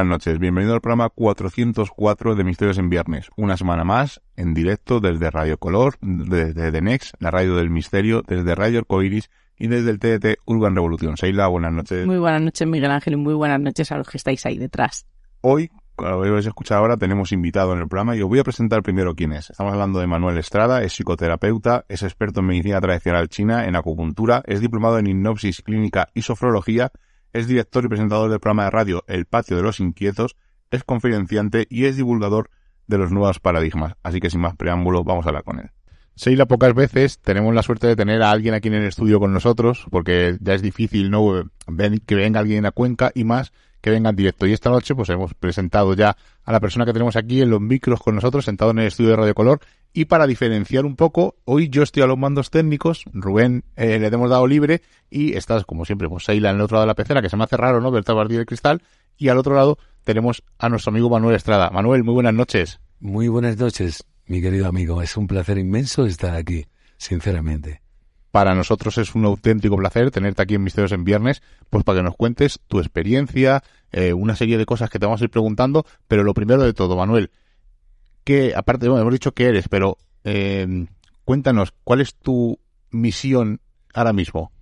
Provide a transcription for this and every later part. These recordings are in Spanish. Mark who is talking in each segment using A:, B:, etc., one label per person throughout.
A: buenas noches. Bienvenido al programa 404 de Misterios en Viernes. Una semana más, en directo desde Radio Color, desde The Next, la radio del misterio, desde Radio Arcoiris y desde el TDT Urban Revolución. Seila, buenas noches.
B: Muy buenas noches, Miguel Ángel, y muy buenas noches a los que estáis ahí detrás.
A: Hoy, como habéis escuchado ahora, tenemos invitado en el programa y os voy a presentar primero quién es. Estamos hablando de Manuel Estrada, es psicoterapeuta, es experto en medicina tradicional china, en acupuntura, es diplomado en hipnosis clínica y sofrología, es director y presentador del programa de radio El Patio de los Inquietos, es conferenciante y es divulgador de los nuevos paradigmas. Así que sin más preámbulos, vamos a hablar con él. Seila, pocas veces tenemos la suerte de tener a alguien aquí en el estudio con nosotros, porque ya es difícil no que venga alguien a Cuenca y más que venga en directo. Y esta noche pues hemos presentado ya a la persona que tenemos aquí en los micros con nosotros, sentado en el estudio de Radio Color. Y para diferenciar un poco, hoy yo estoy a los mandos técnicos, Rubén eh, le hemos dado libre y estás, como siempre, pues Seila en el otro lado de la pecera, que se me hace raro, ¿no? Partir de cristal. Y al otro lado tenemos a nuestro amigo Manuel Estrada. Manuel, muy buenas noches.
C: Muy buenas noches mi querido amigo. Es un placer inmenso estar aquí, sinceramente.
A: Para nosotros es un auténtico placer tenerte aquí en Misterios en Viernes, pues para que nos cuentes tu experiencia, eh, una serie de cosas que te vamos a ir preguntando, pero lo primero de todo, Manuel, que aparte, bueno, hemos dicho que eres, pero eh, cuéntanos, ¿cuál es tu misión ahora mismo?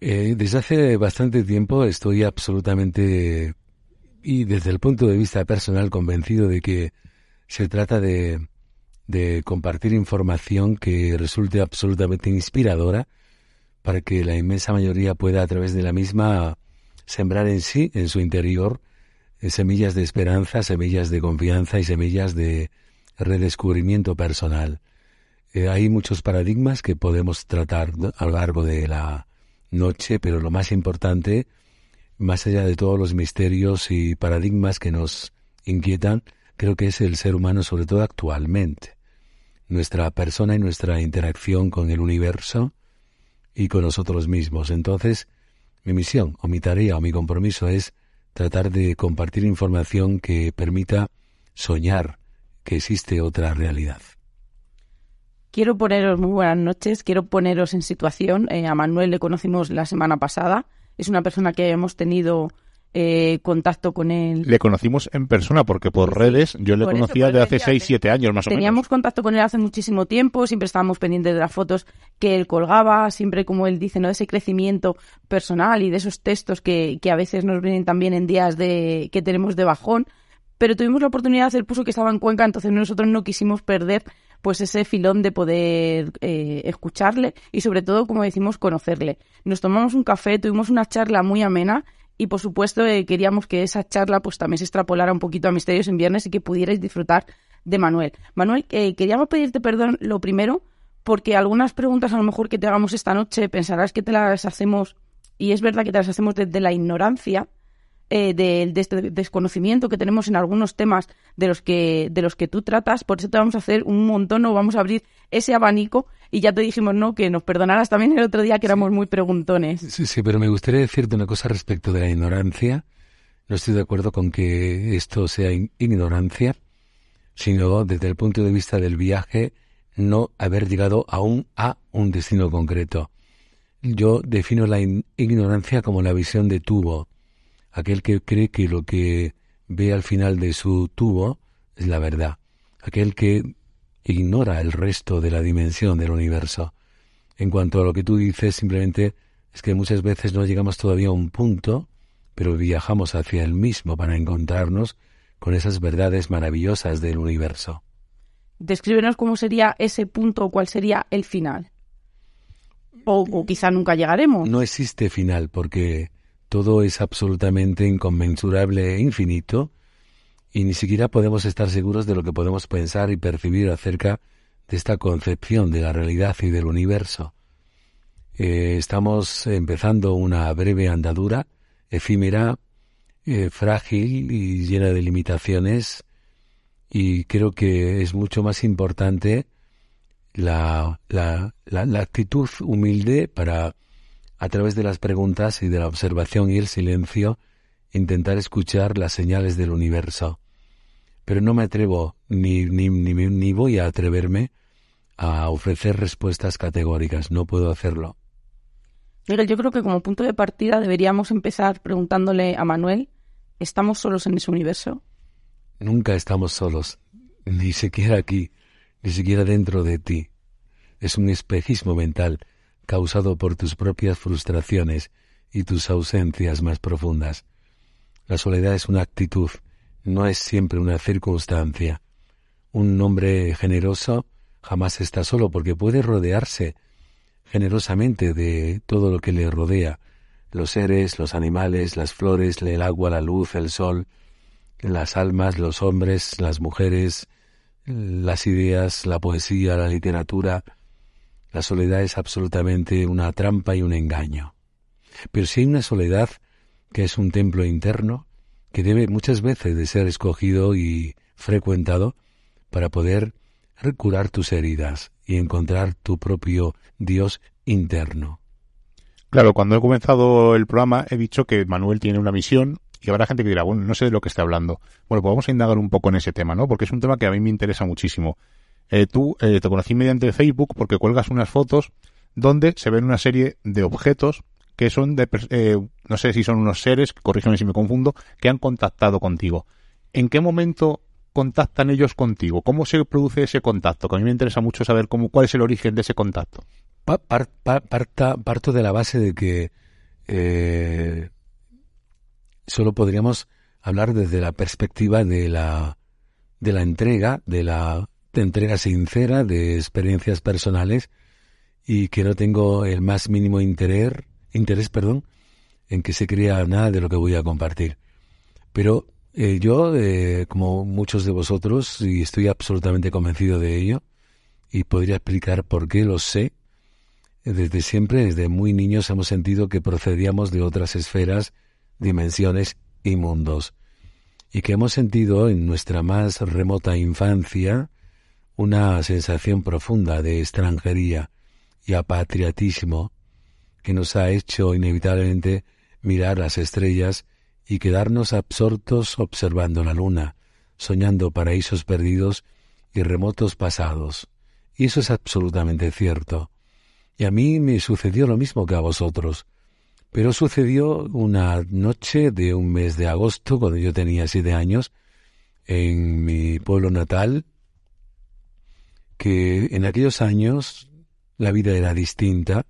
C: Eh, desde hace bastante tiempo estoy absolutamente y desde el punto de vista personal convencido de que se trata de de compartir información que resulte absolutamente inspiradora para que la inmensa mayoría pueda a través de la misma sembrar en sí, en su interior, eh, semillas de esperanza, semillas de confianza y semillas de redescubrimiento personal. Eh, hay muchos paradigmas que podemos tratar a lo largo de la noche, pero lo más importante, más allá de todos los misterios y paradigmas que nos inquietan, creo que es el ser humano, sobre todo actualmente nuestra persona y nuestra interacción con el universo y con nosotros mismos. Entonces, mi misión o mi tarea o mi compromiso es tratar de compartir información que permita soñar que existe otra realidad.
B: Quiero poneros muy buenas noches, quiero poneros en situación. Eh, a Manuel le conocimos la semana pasada. Es una persona que hemos tenido eh, contacto con él.
A: Le conocimos en persona porque por redes yo le conocía de hace 6, 7 años más
B: o menos. Teníamos contacto con él hace muchísimo tiempo, siempre estábamos pendientes de las fotos que él colgaba, siempre como él dice, ¿no? De ese crecimiento personal y de esos textos que, que a veces nos vienen también en días de que tenemos de bajón. Pero tuvimos la oportunidad, él puso que estaba en Cuenca, entonces nosotros no quisimos perder pues ese filón de poder eh, escucharle y sobre todo, como decimos, conocerle. Nos tomamos un café, tuvimos una charla muy amena y por supuesto eh, queríamos que esa charla pues también se extrapolara un poquito a Misterios en Viernes y que pudierais disfrutar de Manuel. Manuel, eh, queríamos pedirte perdón lo primero porque algunas preguntas a lo mejor que te hagamos esta noche pensarás que te las hacemos y es verdad que te las hacemos desde la ignorancia, eh, de, este desconocimiento que tenemos en algunos temas de los que de los que tú tratas, por eso te vamos a hacer un montón, no vamos a abrir ese abanico y ya te dijimos no que nos perdonaras también el otro día que éramos muy preguntones.
C: Sí, sí, pero me gustaría decirte una cosa respecto de la ignorancia. No estoy de acuerdo con que esto sea ignorancia, sino desde el punto de vista del viaje no haber llegado aún a un destino concreto. Yo defino la ignorancia como la visión de tubo aquel que cree que lo que ve al final de su tubo es la verdad, aquel que ignora el resto de la dimensión del universo. En cuanto a lo que tú dices, simplemente es que muchas veces no llegamos todavía a un punto, pero viajamos hacia el mismo para encontrarnos con esas verdades maravillosas del universo.
B: Descríbenos cómo sería ese punto o cuál sería el final. O, o quizá nunca llegaremos.
C: No existe final porque todo es absolutamente inconmensurable e infinito, y ni siquiera podemos estar seguros de lo que podemos pensar y percibir acerca de esta concepción de la realidad y del universo. Eh, estamos empezando una breve andadura, efímera, eh, frágil y llena de limitaciones, y creo que es mucho más importante la, la, la actitud humilde para a través de las preguntas y de la observación y el silencio, intentar escuchar las señales del universo. Pero no me atrevo, ni, ni, ni, ni voy a atreverme a ofrecer respuestas categóricas. No puedo hacerlo.
B: Miguel, yo creo que como punto de partida deberíamos empezar preguntándole a Manuel ¿Estamos solos en ese universo?
C: Nunca estamos solos, ni siquiera aquí, ni siquiera dentro de ti. Es un espejismo mental causado por tus propias frustraciones y tus ausencias más profundas. La soledad es una actitud, no es siempre una circunstancia. Un hombre generoso jamás está solo porque puede rodearse generosamente de todo lo que le rodea, los seres, los animales, las flores, el agua, la luz, el sol, las almas, los hombres, las mujeres, las ideas, la poesía, la literatura. La soledad es absolutamente una trampa y un engaño. Pero si hay una soledad que es un templo interno, que debe muchas veces de ser escogido y frecuentado para poder curar tus heridas y encontrar tu propio Dios interno.
A: Claro, cuando he comenzado el programa he dicho que Manuel tiene una misión y habrá gente que dirá, bueno, no sé de lo que está hablando. Bueno, pues vamos a indagar un poco en ese tema, ¿no? Porque es un tema que a mí me interesa muchísimo. Eh, tú eh, te conocí mediante Facebook porque cuelgas unas fotos donde se ven una serie de objetos que son de, eh, no sé si son unos seres, corrígeme si me confundo, que han contactado contigo. ¿En qué momento contactan ellos contigo? ¿Cómo se produce ese contacto? Que a mí me interesa mucho saber cómo, cuál es el origen de ese contacto.
C: parto de la base de que solo podríamos hablar desde la perspectiva de la, de la entrega, de la entrega sincera, de experiencias personales, y que no tengo el más mínimo interés, interés perdón, en que se crea nada de lo que voy a compartir. Pero eh, yo, eh, como muchos de vosotros, y estoy absolutamente convencido de ello, y podría explicar por qué lo sé, desde siempre, desde muy niños, hemos sentido que procedíamos de otras esferas, dimensiones y mundos, y que hemos sentido en nuestra más remota infancia una sensación profunda de extranjería y apatriatismo que nos ha hecho inevitablemente mirar las estrellas y quedarnos absortos observando la luna, soñando paraísos perdidos y remotos pasados. Y eso es absolutamente cierto. Y a mí me sucedió lo mismo que a vosotros. Pero sucedió una noche de un mes de agosto, cuando yo tenía siete años, en mi pueblo natal, que en aquellos años la vida era distinta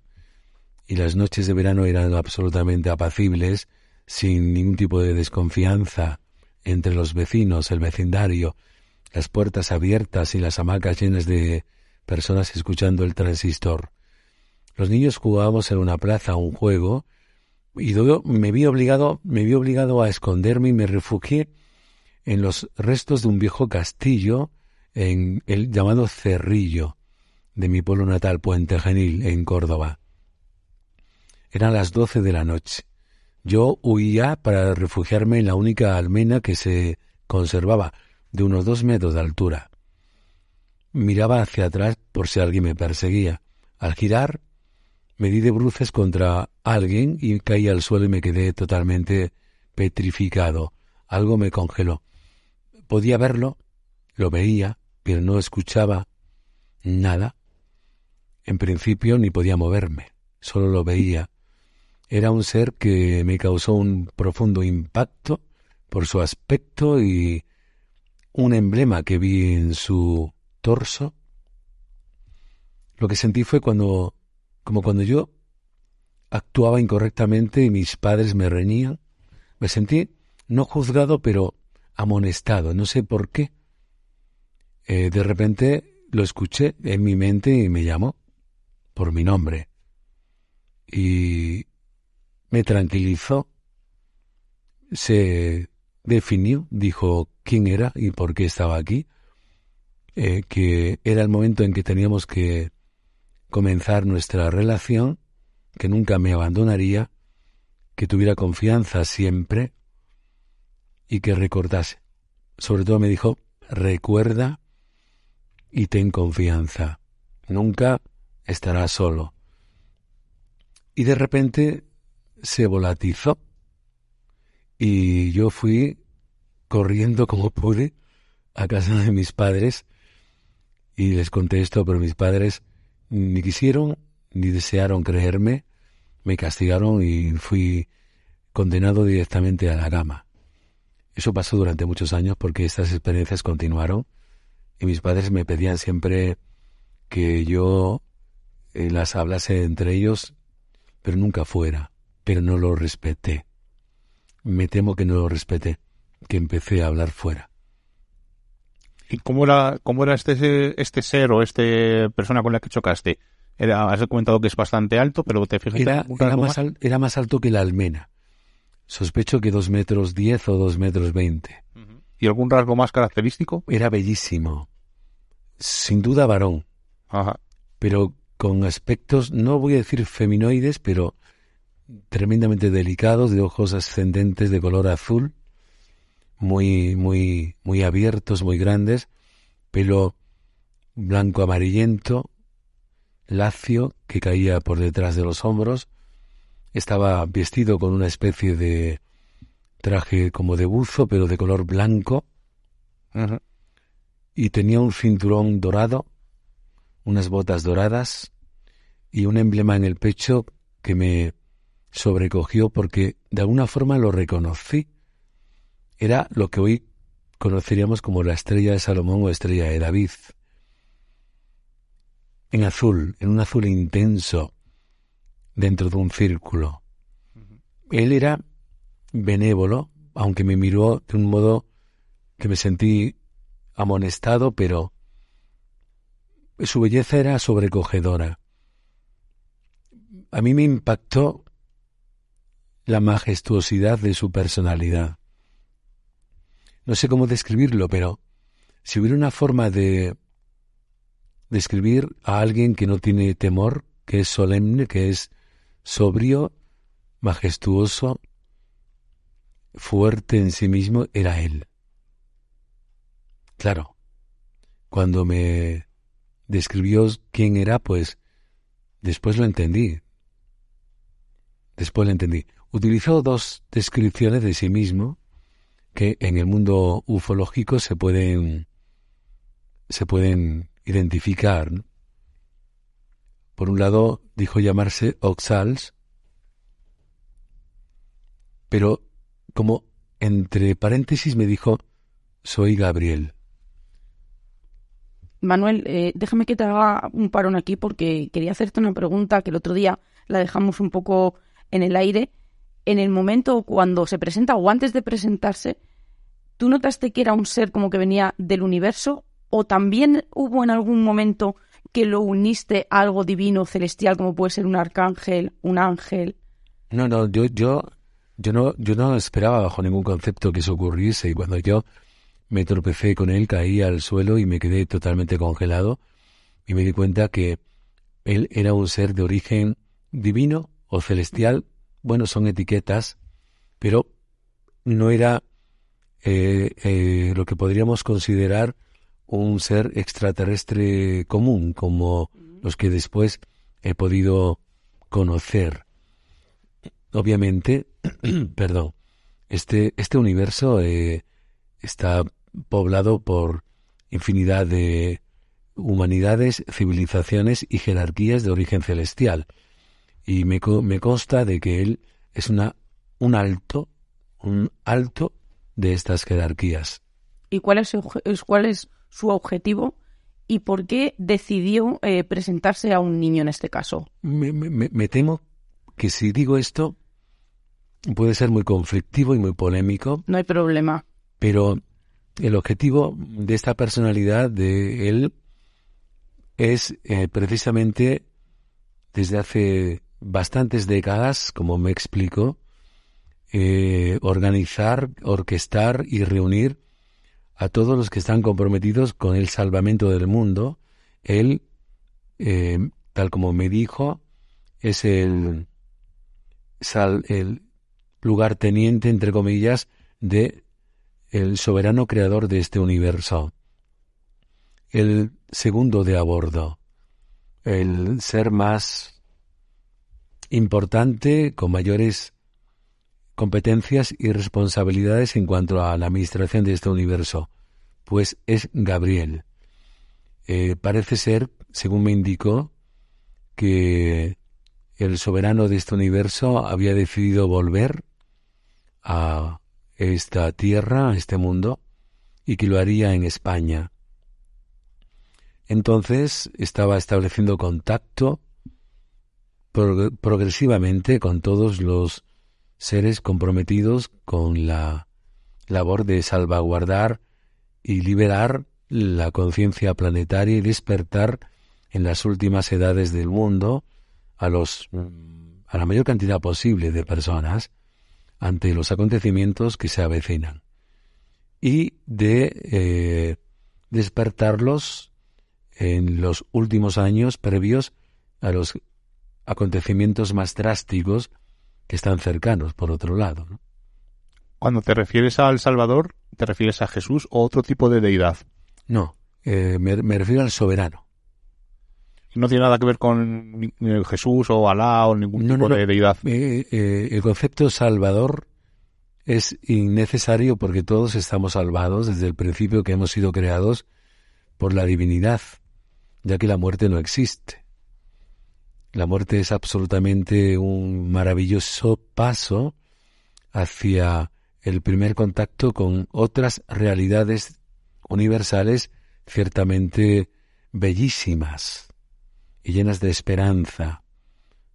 C: y las noches de verano eran absolutamente apacibles sin ningún tipo de desconfianza entre los vecinos, el vecindario, las puertas abiertas y las hamacas llenas de personas escuchando el transistor. Los niños jugábamos en una plaza un juego y me vi obligado, me vi obligado a esconderme y me refugié en los restos de un viejo castillo en el llamado Cerrillo de mi pueblo natal Puente Genil en Córdoba. Eran las doce de la noche. Yo huía para refugiarme en la única almena que se conservaba, de unos dos metros de altura. Miraba hacia atrás por si alguien me perseguía. Al girar, me di de bruces contra alguien y caí al suelo y me quedé totalmente petrificado. Algo me congeló. Podía verlo, lo veía, pero no escuchaba nada. En principio ni podía moverme, solo lo veía era un ser que me causó un profundo impacto por su aspecto y un emblema que vi en su torso. Lo que sentí fue cuando, como cuando yo actuaba incorrectamente y mis padres me reñían. Me sentí no juzgado, pero amonestado, no sé por qué. Eh, de repente lo escuché en mi mente y me llamó por mi nombre. Y me tranquilizó, se definió, dijo quién era y por qué estaba aquí, eh, que era el momento en que teníamos que comenzar nuestra relación, que nunca me abandonaría, que tuviera confianza siempre y que recordase. Sobre todo me dijo, recuerda y ten confianza, nunca estarás solo. Y de repente se volatizó y yo fui corriendo como pude a casa de mis padres y les conté esto, pero mis padres ni quisieron ni desearon creerme, me castigaron y fui condenado directamente a la cama. Eso pasó durante muchos años porque estas experiencias continuaron y mis padres me pedían siempre que yo eh, las hablase entre ellos, pero nunca fuera, pero no lo respeté. Me temo que no lo respeté, que empecé a hablar fuera.
A: ¿Y cómo era, cómo era este, este ser o esta persona con la que chocaste? Era, has comentado que es bastante alto, pero te fijas
C: era, era, más era más alto que la almena. Sospecho que dos metros diez o dos metros veinte.
A: ¿Y algún rasgo más característico?
C: Era bellísimo. Sin duda varón.
A: Ajá.
C: Pero con aspectos, no voy a decir feminoides, pero tremendamente delicados, de ojos ascendentes de color azul, muy, muy, muy abiertos, muy grandes, pelo blanco amarillento, lacio, que caía por detrás de los hombros, estaba vestido con una especie de traje como de buzo, pero de color blanco, y tenía un cinturón dorado, unas botas doradas y un emblema en el pecho que me sobrecogió porque de alguna forma lo reconocí. Era lo que hoy conoceríamos como la estrella de Salomón o estrella de David. En azul, en un azul intenso, dentro de un círculo. Él era benévolo, aunque me miró de un modo que me sentí amonestado, pero su belleza era sobrecogedora. A mí me impactó la majestuosidad de su personalidad. No sé cómo describirlo, pero si hubiera una forma de describir a alguien que no tiene temor, que es solemne, que es sobrio, majestuoso, fuerte en sí mismo, era él. Claro, cuando me describió quién era, pues después lo entendí. Después lo entendí. Utilizó dos descripciones de sí mismo que en el mundo ufológico se pueden se pueden identificar. Por un lado, dijo llamarse Oxals, pero como entre paréntesis me dijo, soy Gabriel.
B: Manuel, eh, déjame que te haga un parón aquí porque quería hacerte una pregunta que el otro día la dejamos un poco en el aire. En el momento cuando se presenta o antes de presentarse, ¿tú notaste que era un ser como que venía del universo o también hubo en algún momento que lo uniste a algo divino, celestial, como puede ser un arcángel, un ángel?
C: No, no, yo, yo, yo no, yo no esperaba bajo ningún concepto que eso ocurriese y cuando yo me tropecé con él, caí al suelo y me quedé totalmente congelado y me di cuenta que él era un ser de origen divino o celestial. Bueno, son etiquetas, pero no era eh, eh, lo que podríamos considerar un ser extraterrestre común, como los que después he podido conocer. Obviamente, perdón, este, este universo eh, está poblado por infinidad de humanidades, civilizaciones y jerarquías de origen celestial. Y me, me consta de que él es una, un alto, un alto de estas jerarquías.
B: ¿Y cuál es, cuál es su objetivo y por qué decidió eh, presentarse a un niño en este caso?
C: Me, me, temo que si digo esto puede ser muy conflictivo y muy polémico.
B: No hay problema.
C: Pero el objetivo de esta personalidad de él es eh, precisamente desde hace bastantes décadas, como me explico, eh, organizar, orquestar y reunir a todos los que están comprometidos con el salvamento del mundo. Él, eh, tal como me dijo, es el, el lugarteniente, entre comillas, de el soberano creador de este universo, el segundo de a bordo, el ser más importante, con mayores competencias y responsabilidades en cuanto a la administración de este universo, pues es Gabriel. Eh, parece ser, según me indicó, que el soberano de este universo había decidido volver a esta tierra, este mundo, y que lo haría en España. Entonces estaba estableciendo contacto progresivamente con todos los seres comprometidos con la labor de salvaguardar y liberar la conciencia planetaria y despertar en las últimas edades del mundo a los a la mayor cantidad posible de personas ante los acontecimientos que se avecinan y de eh, despertarlos en los últimos años previos a los acontecimientos más drásticos que están cercanos, por otro lado.
A: Cuando te refieres al Salvador, ¿te refieres a Jesús o otro tipo de deidad?
C: No, eh, me, refiero al soberano.
A: No tiene nada que ver con Jesús o Alá o ningún tipo de deidad.
C: Eh, eh, el concepto Salvador es innecesario porque todos estamos salvados desde el principio que hemos sido creados por la divinidad, ya que la muerte no existe. La muerte es absolutamente un maravilloso paso hacia el primer contacto con otras realidades universales ciertamente bellísimas y llenas de esperanza.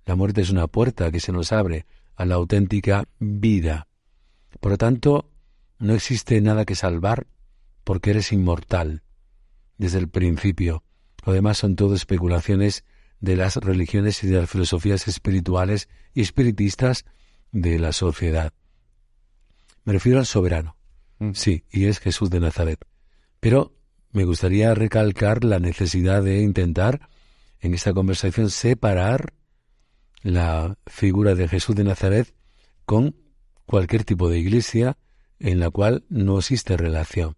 C: La muerte es una puerta que se nos abre a la auténtica vida. Por lo tanto, no existe nada que salvar porque eres inmortal desde el principio. Lo demás son todo especulaciones de las religiones y de las filosofías espirituales y espiritistas de la sociedad. Me refiero al soberano. Mm. Sí, y es Jesús de Nazaret. Pero me gustaría recalcar la necesidad de intentar en esta conversación separar la figura de Jesús de Nazaret con cualquier tipo de iglesia en la cual no existe relación.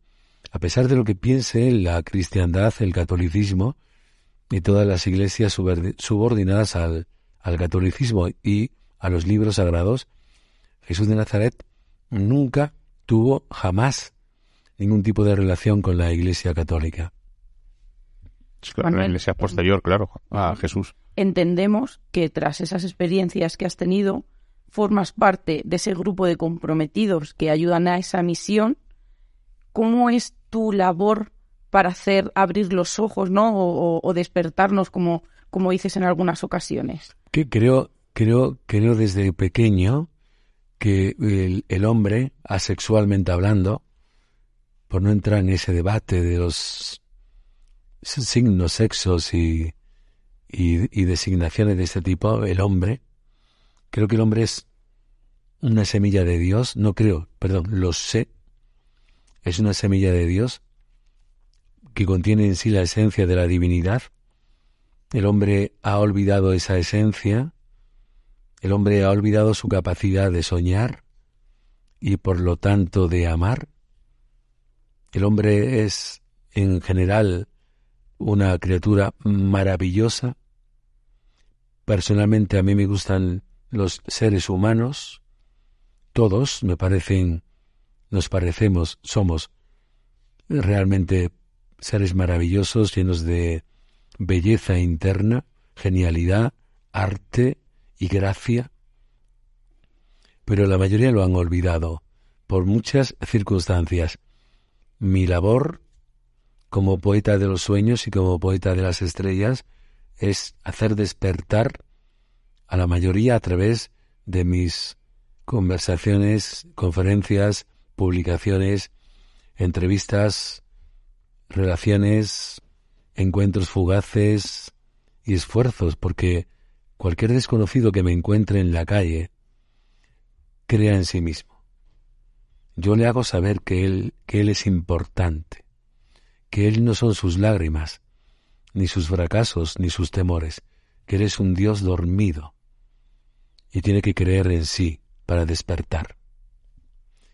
C: A pesar de lo que piense la cristiandad, el catolicismo y todas las iglesias subordinadas al, al catolicismo y a los libros sagrados, Jesús de Nazaret nunca tuvo jamás ningún tipo de relación con la Iglesia Católica.
A: La Iglesia posterior, claro, a Jesús.
B: Entendemos que tras esas experiencias que has tenido, formas parte de ese grupo de comprometidos que ayudan a esa misión. ¿Cómo es tu labor para hacer abrir los ojos, ¿no? O, despertarnos, como, como dices en algunas ocasiones.
C: Que creo, creo, creo desde pequeño que el, el hombre, asexualmente hablando, por no entrar en ese debate de los signos, sexos y, designaciones de este tipo, el hombre, creo que el hombre es una semilla de Dios, no creo, perdón, lo sé, es una semilla de Dios que contiene en sí la esencia de la divinidad. El hombre ha olvidado esa esencia, el hombre ha olvidado su capacidad de soñar y por lo tanto de amar. El hombre es, en general, una criatura maravillosa. Personalmente a mí me gustan los seres humanos. Todos me parecen, nos parecemos, somos realmente seres maravillosos, llenos de belleza interna, genialidad, arte y gracia. Pero la mayoría lo han olvidado por muchas circunstancias mi labor como poeta de los sueños y como poeta de las estrellas es hacer despertar a la mayoría a través de mis conversaciones, conferencias, publicaciones, entrevistas, relaciones, encuentros fugaces y esfuerzos, porque cualquier desconocido que me encuentre en la calle crea en sí mismo. Yo le hago saber que él, que él es importante, que él no son sus lágrimas, ni sus fracasos, ni sus temores, que él es un Dios dormido y tiene que creer en sí para despertar.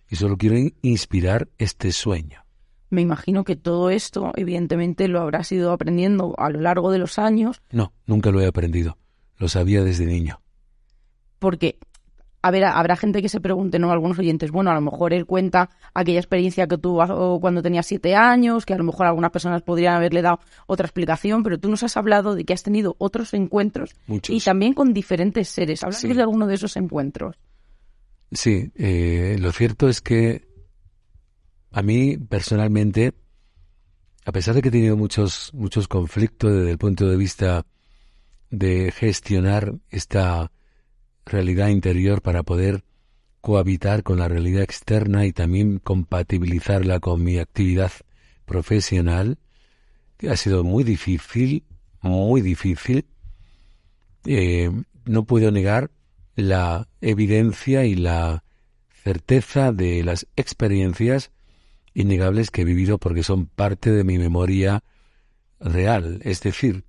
C: Y solo quiero inspirar este sueño.
B: Me imagino que todo esto, evidentemente, lo habrás ido aprendiendo a lo largo de los años.
C: No, nunca lo he aprendido. Lo sabía desde niño.
B: Porque a ver, habrá gente que se pregunte, ¿no? Algunos oyentes, bueno, a lo mejor él cuenta aquella experiencia que tuvo cuando tenía siete años, que a lo mejor algunas personas podrían haberle dado otra explicación, pero tú nos has hablado de que has tenido otros encuentros y también con diferentes seres. ¿Hablas de alguno de esos encuentros?
C: Sí, eh, lo cierto es que a mí personalmente, a pesar de que he tenido muchos, muchos conflictos desde el punto de vista de gestionar esta realidad interior para poder cohabitar con la realidad externa y también compatibilizarla con mi actividad profesional, ha sido muy difícil, muy difícil. Eh, no puedo negar la evidencia y la certeza de las experiencias innegables que he vivido porque son parte de mi memoria real. Es decir,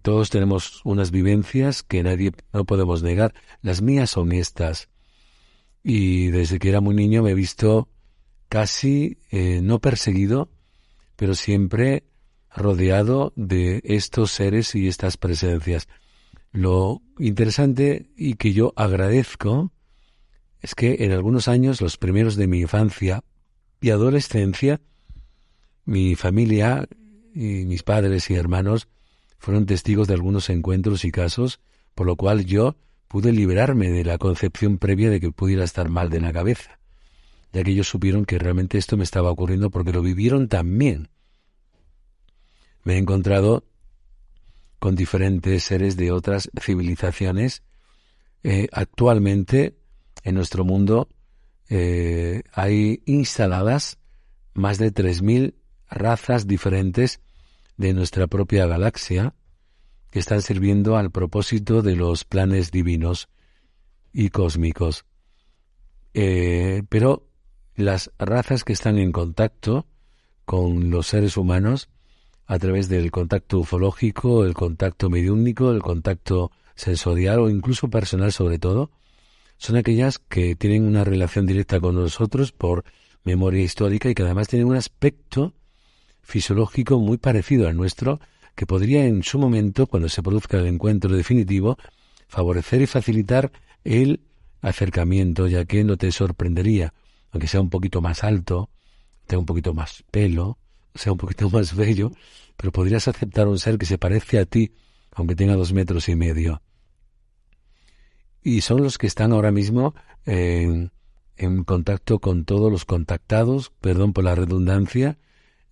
C: todos tenemos unas vivencias que nadie no podemos negar. Las mías son estas. Y desde que era muy niño me he visto casi eh, no perseguido, pero siempre rodeado de estos seres y estas presencias. Lo interesante y que yo agradezco es que en algunos años, los primeros de mi infancia y adolescencia, mi familia y mis padres y hermanos fueron testigos de algunos encuentros y casos, por lo cual yo pude liberarme de la concepción previa de que pudiera estar mal de la cabeza, ya que ellos supieron que realmente esto me estaba ocurriendo porque lo vivieron también. Me he encontrado con diferentes seres de otras civilizaciones. Eh, actualmente, en nuestro mundo, eh, hay instaladas más de 3.000 razas diferentes de nuestra propia galaxia que están sirviendo al propósito de los planes divinos y cósmicos. Eh, pero las razas que están en contacto con los seres humanos a través del contacto ufológico, el contacto mediúnico, el contacto sensorial o incluso personal sobre todo, son aquellas que tienen una relación directa con nosotros por memoria histórica y que además tienen un aspecto fisiológico muy parecido al nuestro, que podría en su momento, cuando se produzca el encuentro definitivo, favorecer y facilitar el acercamiento, ya que no te sorprendería, aunque sea un poquito más alto, tenga un poquito más pelo, sea un poquito más bello, pero podrías aceptar un ser que se parece a ti, aunque tenga dos metros y medio. Y son los que están ahora mismo en, en contacto con todos los contactados, perdón por la redundancia,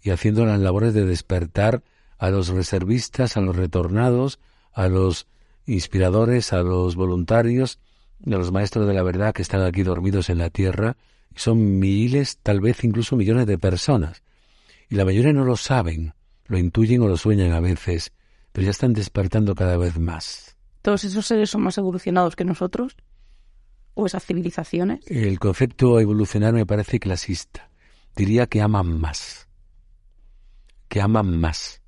C: y haciendo las labores de despertar a los reservistas, a los retornados, a los inspiradores, a los voluntarios, a los maestros de la verdad que están aquí dormidos en la tierra. Son miles, tal vez incluso millones de personas. Y la mayoría no lo saben, lo intuyen o lo sueñan a veces, pero ya están despertando cada vez más.
B: ¿Todos esos seres son más evolucionados que nosotros? ¿O esas civilizaciones?
C: El concepto evolucionar me parece clasista. Diría que aman más que aman más.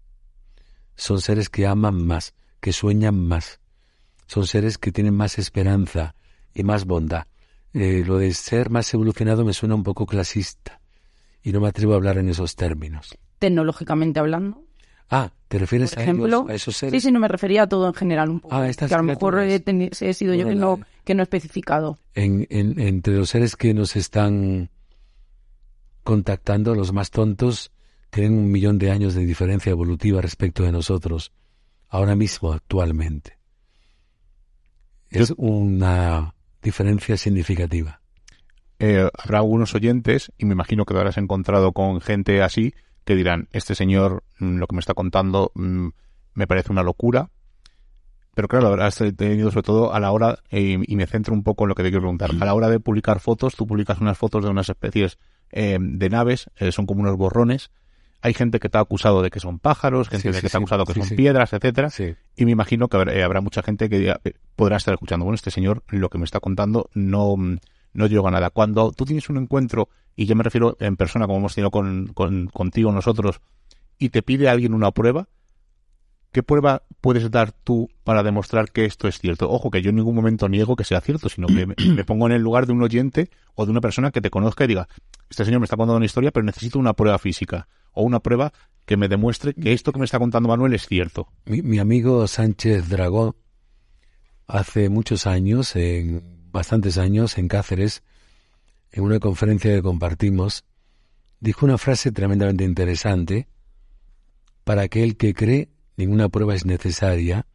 C: Son seres que aman más, que sueñan más. Son seres que tienen más esperanza y más bondad. Eh, lo de ser más evolucionado me suena un poco clasista y no me atrevo a hablar en esos términos.
B: Tecnológicamente hablando.
C: Ah, ¿te refieres a, esos seres?
B: Sí, sí, no me refería a todo en general un poco. Ah, que a lo mejor he, sido yo que no, que no he especificado.
C: En, en, entre los seres que nos están contactando, los más tontos, tienen un millón de años de diferencia evolutiva respecto de nosotros, ahora mismo, actualmente. Es una diferencia significativa.
A: Eh, habrá algunos oyentes, y me imagino que te habrás encontrado con gente así, que dirán, este señor, mm, lo que me está contando, mm, me parece una locura. Pero claro, habrás tenido sobre todo a la hora, eh, y me centro un poco en lo que te quiero preguntar, a la hora de publicar fotos, tú publicas unas fotos de unas especies eh, de naves, son como unos borrones, hay gente que te ha acusado de que son pájaros, gente que te ha acusado que son piedras, etcétera. Y me imagino que eh, habrá, mucha gente que eh, podrá estar escuchando, bueno, este señor lo que me está contando no, no llega a nada. Cuando tú tienes un encuentro, y yo me refiero en persona, como hemos tenido con, con, contigo nosotros, y te pide alguien una prueba, ¿qué prueba puedes dar tú para demostrar que esto es cierto? Ojo, que yo en ningún momento niego que sea cierto, sino que me pongo en el lugar de un oyente o de una persona que te conozca y diga, este señor me está contando una historia, pero necesito una prueba física o una prueba que me demuestre que esto que me está contando Manuel es cierto.
C: Mi, amigo Sánchez Dragón, hace muchos años, en bastantes años, en Cáceres, en una conferencia que compartimos, dijo una frase tremendamente interesante. Para aquel que cree, ninguna prueba es necesaria,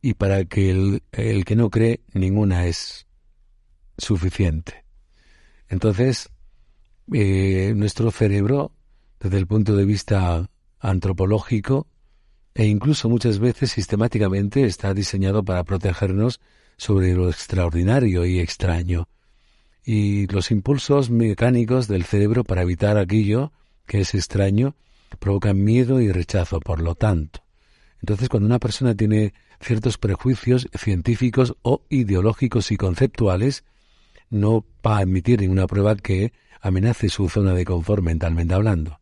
C: y para que el, el que no cree, ninguna es suficiente. Entonces, eh, nuestro cerebro, desde el punto de vista antropológico, e incluso muchas veces sistemáticamente está diseñado para protegernos sobre lo extraordinario y extraño, y los impulsos mecánicos del cerebro para evitar aquello que es extraño provocan miedo y rechazo, por lo tanto. Entonces, cuando una persona tiene ciertos prejuicios científicos o ideológicos y conceptuales, no va a admitir ninguna prueba que amenace su zona de confort mentalmente hablando.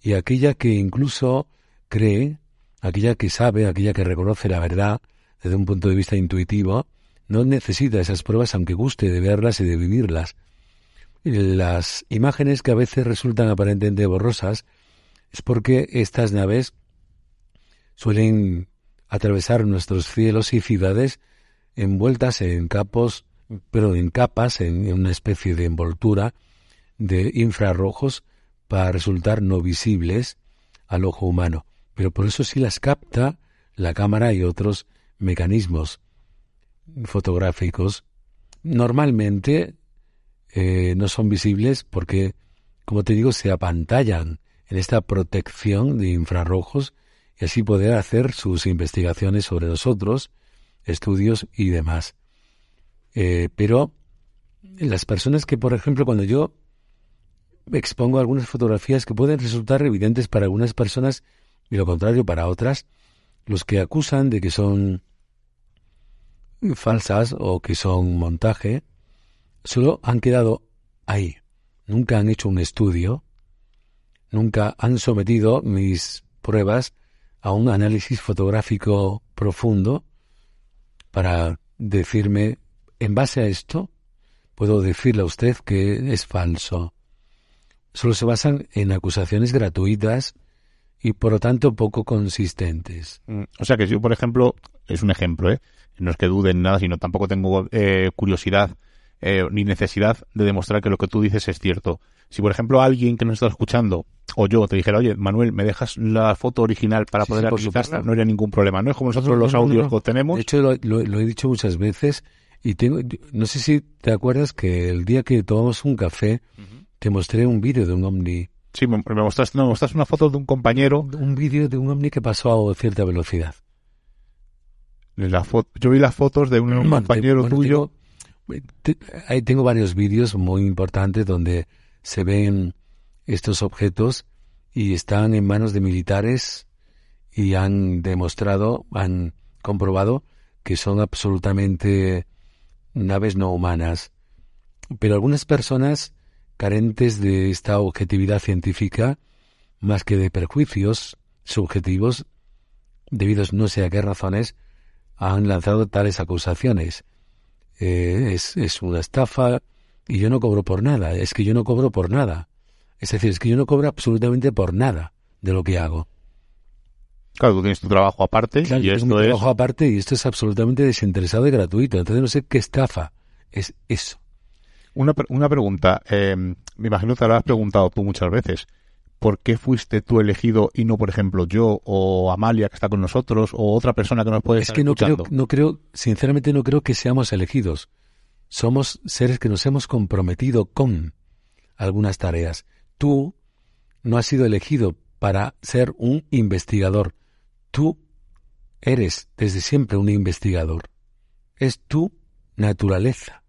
C: Y aquella que incluso cree, aquella que sabe, aquella que reconoce la verdad desde un punto de vista intuitivo, no necesita esas pruebas aunque guste de verlas y de vivirlas. Las imágenes que a veces resultan aparentemente borrosas es porque estas naves suelen atravesar nuestros cielos y ciudades envueltas en capos, pero en capas, en una especie de envoltura de infrarrojos para resultar no visibles al ojo humano. Pero por eso sí las capta la cámara y otros mecanismos fotográficos normalmente eh, no son visibles porque, como te digo, se apantallan en esta protección de infrarrojos y así poder hacer sus investigaciones sobre nosotros, estudios y demás. Eh, pero las personas que, por ejemplo, cuando yo expongo algunas fotografías que pueden resultar evidentes para algunas personas y lo contrario para otras, los que acusan de que son falsas o que son montaje, solo han quedado ahí. Nunca han hecho un estudio, nunca han sometido mis pruebas a un análisis fotográfico profundo para decirme, en base a esto, puedo decirle a usted que es falso. Solo se basan en acusaciones gratuitas y por lo tanto poco consistentes.
A: Mm, o sea que yo, por ejemplo, es un ejemplo, ¿eh? no es que duden nada, sino tampoco tengo eh, curiosidad eh, ni necesidad de demostrar que lo que tú dices es cierto. Si, por ejemplo, alguien que nos está escuchando o yo te dijera, oye, Manuel, ¿me dejas la foto original para poder sí, No habría ningún problema. No es como nosotros los audios que tenemos.
C: De hecho, lo, he dicho muchas veces y tengo, no sé si te acuerdas que el día que tomamos un café, te mostré un vídeo de un ovni.
A: Sí, me, mostraste, no, me mostraste una foto de un compañero.
C: Un vídeo de un ovni que pasó a cierta velocidad.
A: La yo vi las fotos de un compañero tuyo.
C: ahí tengo varios vídeos muy importantes donde se ven estos objetos y están en manos de militares y han demostrado, han comprobado que son absolutamente naves no humanas. Pero algunas personas carentes de esta objetividad científica, más que de perjuicios subjetivos, debidos no sé a qué razones, han lanzado tales acusaciones. Eh, es, es una estafa y yo no cobro por nada. Es que yo no cobro por nada. Es decir, es que yo no cobro absolutamente por nada de lo que hago.
A: Claro, tú tienes tu trabajo aparte y esto es...
C: trabajo aparte y esto es absolutamente desinteresado y gratuito. Entonces no sé qué estafa es eso.
A: Una, una pregunta. Eh, me imagino que te lo has preguntado tú muchas veces. ¿por qué fuiste tú elegido y no, por ejemplo, yo o Amalia que está con nosotros o otra persona que nos puede
C: es que no creo, no creo, sinceramente no creo que seamos elegidos. Somos seres que nos hemos comprometido con algunas tareas. Tú no has sido elegido para ser un investigador. Tú eres desde siempre un investigador. Es tu naturaleza.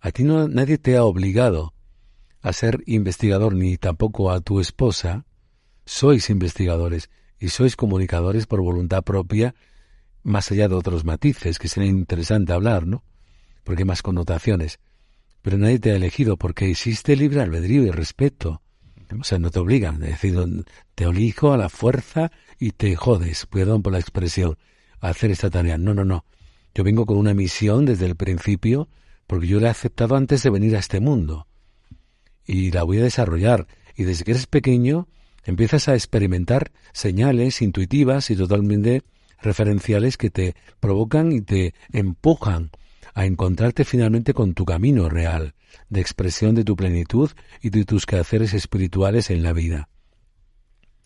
C: A ti no, nadie te ha obligado a ser investigador ni tampoco a tu esposa, sois investigadores y sois comunicadores por voluntad propia, más allá de otros matices que sería interesante hablar, ¿no? Porque hay más connotaciones. Pero nadie te ha elegido porque existe libre albedrío y respeto. O sea, no te obligan. Es decir, te elijo a la fuerza y te jodes, perdón por la expresión, a hacer esta tarea. No, no, no. Yo vengo con una misión desde el principio porque yo la he aceptado antes de venir a este mundo y la voy a desarrollar. Y desde que eres pequeño empiezas a experimentar señales intuitivas y totalmente referenciales que te provocan y te empujan a encontrarte finalmente con tu camino real de expresión de tu plenitud y de tus quehaceres espirituales en la vida.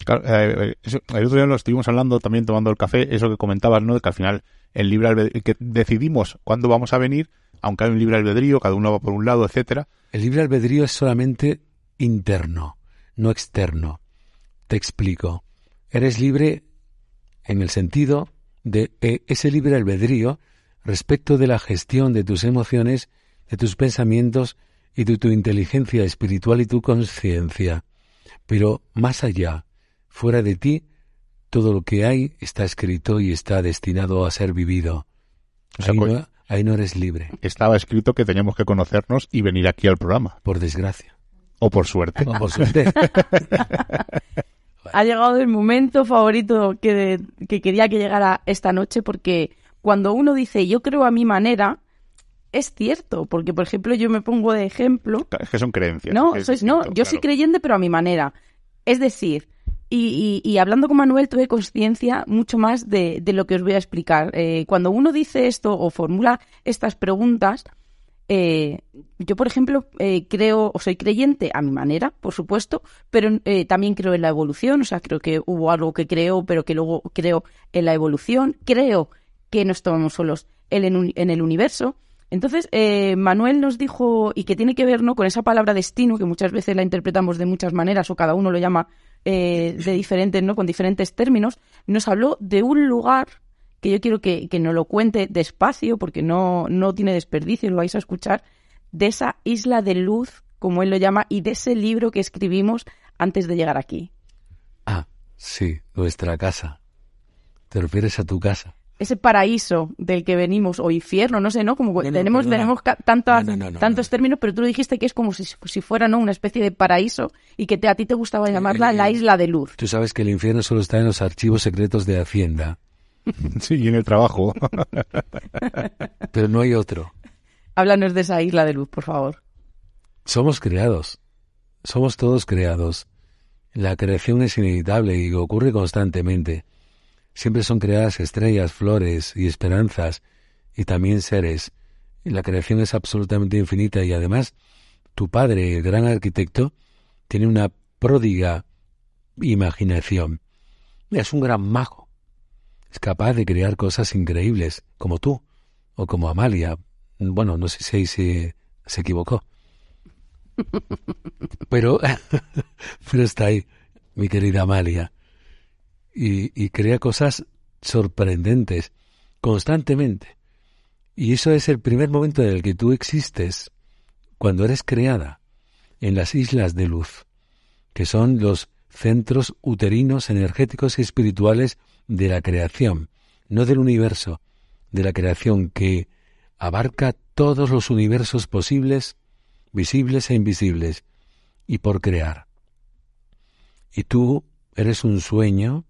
A: Claro, eh, eh, el otro día lo estuvimos hablando también tomando el café, eso que comentabas, ¿no? De que al final el libre que decidimos cuándo vamos a venir, aunque hay un libre albedrío, cada uno va por un lado, etcétera.
C: El libre albedrío es solamente interno, no externo. Te explico. Eres libre en el sentido de ese libre albedrío respecto de la gestión de tus emociones, de tus pensamientos y de tu inteligencia espiritual y tu conciencia. Pero más allá, fuera de ti, todo lo que hay está escrito y está destinado a ser vivido. Ahí, no, eres libre.
A: Estaba escrito que teníamos que conocernos y venir aquí al programa.
C: Por desgracia.
A: O por suerte.
C: O por suerte.
B: ha llegado el momento favorito que, que quería que llegara esta noche porque cuando uno dice yo creo a mi manera, es cierto, porque por ejemplo yo me pongo de ejemplo.
A: Es que son creencias.
B: No, no, yo soy creyente pero a mi manera. Es decir, y, hablando con Manuel tuve conciencia mucho más de, lo que os voy a explicar. Eh, cuando uno dice esto o formula estas preguntas, eh, yo, por ejemplo, eh, creo o soy creyente a mi manera, por supuesto, pero también creo en la evolución, o sea, creo que hubo algo que creo, pero que luego creo en la evolución. Creo que no estamos solos en, en el universo. Entonces, eh, Manuel nos dijo, y que tiene que ver ¿no? con esa palabra destino, que muchas veces la interpretamos de muchas maneras, o cada uno lo llama eh, de diferentes, ¿no? con diferentes términos, nos habló de un lugar que yo quiero que, que nos lo cuente despacio, porque no, no tiene desperdicio, lo vais a escuchar, de esa isla de luz, como él lo llama, y de ese libro que escribimos antes de llegar aquí.
C: Ah, sí, nuestra casa. ¿Te refieres a tu casa?
B: Ese paraíso del que venimos, o infierno, no sé, ¿no? Como tenemos, tenemos tantas, tantos términos, pero tú lo dijiste que es como si, si fuera, ¿no? Una especie de paraíso y que te, a ti te gustaba llamarla la isla de luz.
C: Tú sabes que el infierno solo está en los archivos secretos de Hacienda.
A: sí, y en el trabajo.
C: pero no hay otro.
B: Háblanos de esa isla de luz, por favor.
C: Somos creados. Somos todos creados. La creación es inevitable y ocurre constantemente. Siempre son creadas estrellas, flores y esperanzas, y también seres. Y la creación es absolutamente infinita y además tu padre, el gran arquitecto, tiene una pródiga imaginación. Es un gran mago. Es capaz de crear cosas increíbles, como tú, o como Amalia. Bueno, no sé si se, se equivocó. Pero, pero está ahí, mi querida Amalia y, crea cosas sorprendentes constantemente. Y eso es el primer momento en el que tú existes, cuando eres creada, en las islas de luz, que son los centros uterinos energéticos y espirituales de la creación, no del universo, de la creación que abarca todos los universos posibles, visibles e invisibles, y por crear. Y tú eres un sueño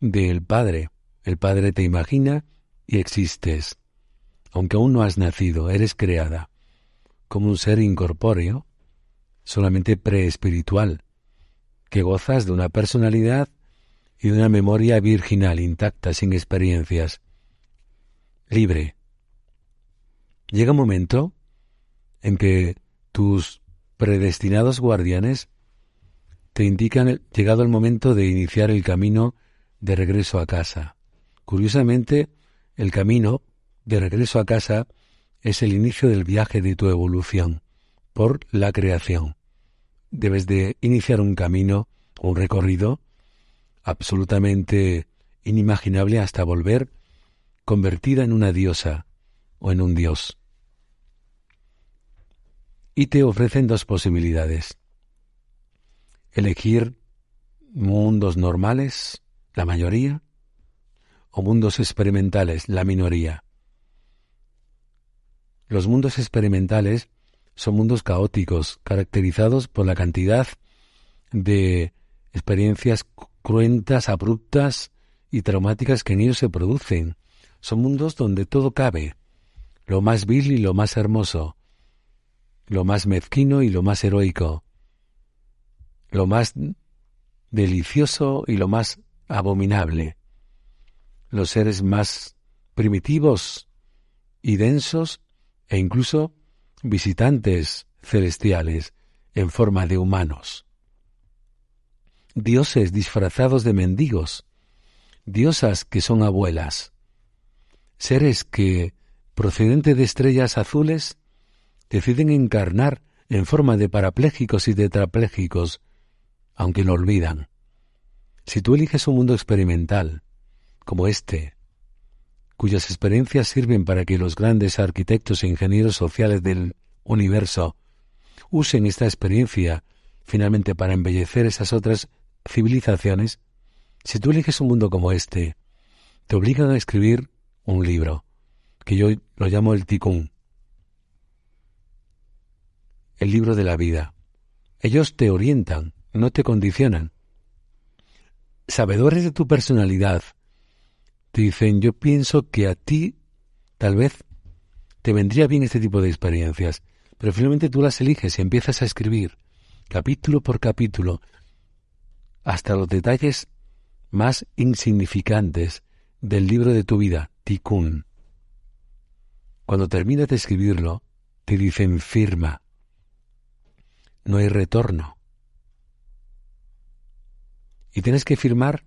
C: del Padre. El Padre te imagina y existes. Aunque aún no has nacido, eres creada como un ser incorpóreo, solamente preespiritual, que gozas de una personalidad y de una memoria virginal intacta, sin experiencias, libre. Llega un momento en que tus predestinados guardianes te indican llegado el momento de iniciar el camino de regreso a casa. Curiosamente, el camino de regreso a casa es el inicio del viaje de tu evolución por la creación. Debes de iniciar un camino, un recorrido absolutamente inimaginable hasta volver convertida en una diosa o en un dios. Y te ofrecen dos posibilidades. Elegir mundos normales la mayoría, o mundos experimentales, la minoría. Los mundos experimentales son mundos caóticos, caracterizados por la cantidad de experiencias cruentas, abruptas y traumáticas que en ellos se producen. Son mundos donde todo cabe, lo más vil y lo más hermoso, lo más mezquino y lo más heroico, lo más delicioso y lo más abominable. Los seres más primitivos y densos e incluso visitantes celestiales en forma de humanos. Dioses disfrazados de mendigos, diosas que son abuelas, seres que procedente de estrellas azules, deciden encarnar en forma de parapléjicos y tetrapléjicos, aunque lo olvidan. Si tú eliges un mundo experimental, como este, cuyas experiencias sirven para que los grandes arquitectos e ingenieros sociales del universo usen esta experiencia finalmente para embellecer esas otras civilizaciones, si tú eliges un mundo como este, te obligan a escribir un libro, que yo lo llamo el Tikkun, el libro de la vida. Ellos te orientan, no te condicionan. Sabedores de tu personalidad, te dicen, yo pienso que a ti tal vez te vendría bien este tipo de experiencias, pero finalmente tú las eliges y empiezas a escribir, capítulo por capítulo, hasta los detalles más insignificantes del libro de tu vida, Tikkun. Cuando terminas de escribirlo, te dicen firma. No hay retorno. Y tienes que firmar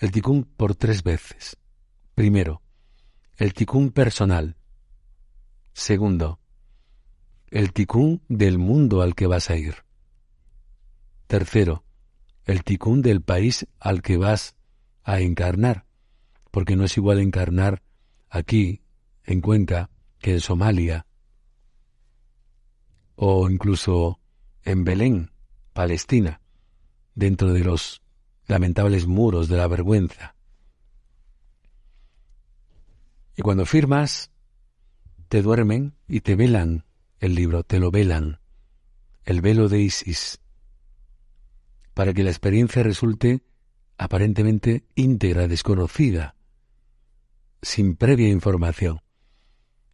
C: el Tikkun por tres veces. Primero, el Tikkun personal. Segundo, el Tikkun del mundo al que vas a ir. Tercero, el Tikkun del país al que vas a encarnar, porque no es igual encarnar aquí, en Cuenca, que en Somalia, o incluso en Belén, Palestina, dentro de los lamentables muros de la vergüenza. Y cuando firmas, te duermen y te velan el libro, te lo velan, el velo de Isis, para que la experiencia resulte aparentemente íntegra, desconocida, sin previa información.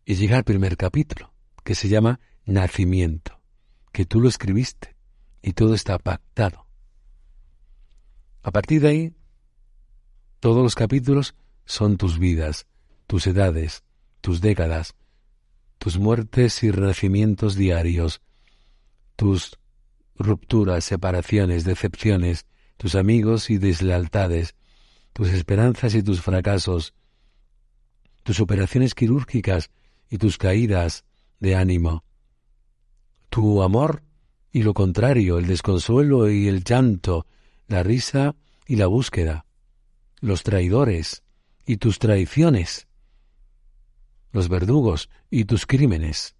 C: Y llega al primer capítulo, que se llama Nacimiento, que tú lo escribiste y todo está pactado. A partir de ahí, todos los capítulos son tus vidas, tus edades, tus décadas, tus muertes y renacimientos diarios, tus rupturas, separaciones, decepciones, tus amigos y deslealtades, tus esperanzas y tus fracasos, tus operaciones quirúrgicas y tus caídas de ánimo, tu amor y lo contrario, el desconsuelo y el llanto, la risa y la búsqueda, los traidores y tus traiciones, los verdugos y tus crímenes.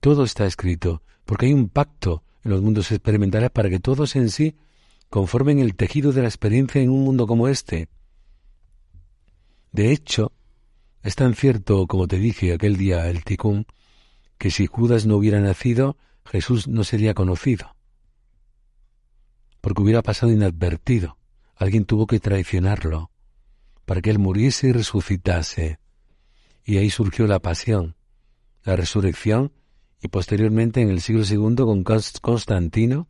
C: Todo está escrito, porque hay un pacto en los mundos experimentales para que todos en sí conformen el tejido de la experiencia en un mundo como este. De hecho, es tan cierto, como te dije aquel día, el ticún, que si Judas no hubiera nacido, Jesús no sería conocido, porque hubiera pasado inadvertido. Alguien tuvo que traicionarlo para que él muriese y resucitase. Y ahí surgió la pasión, la resurrección y posteriormente en el siglo II con Constantino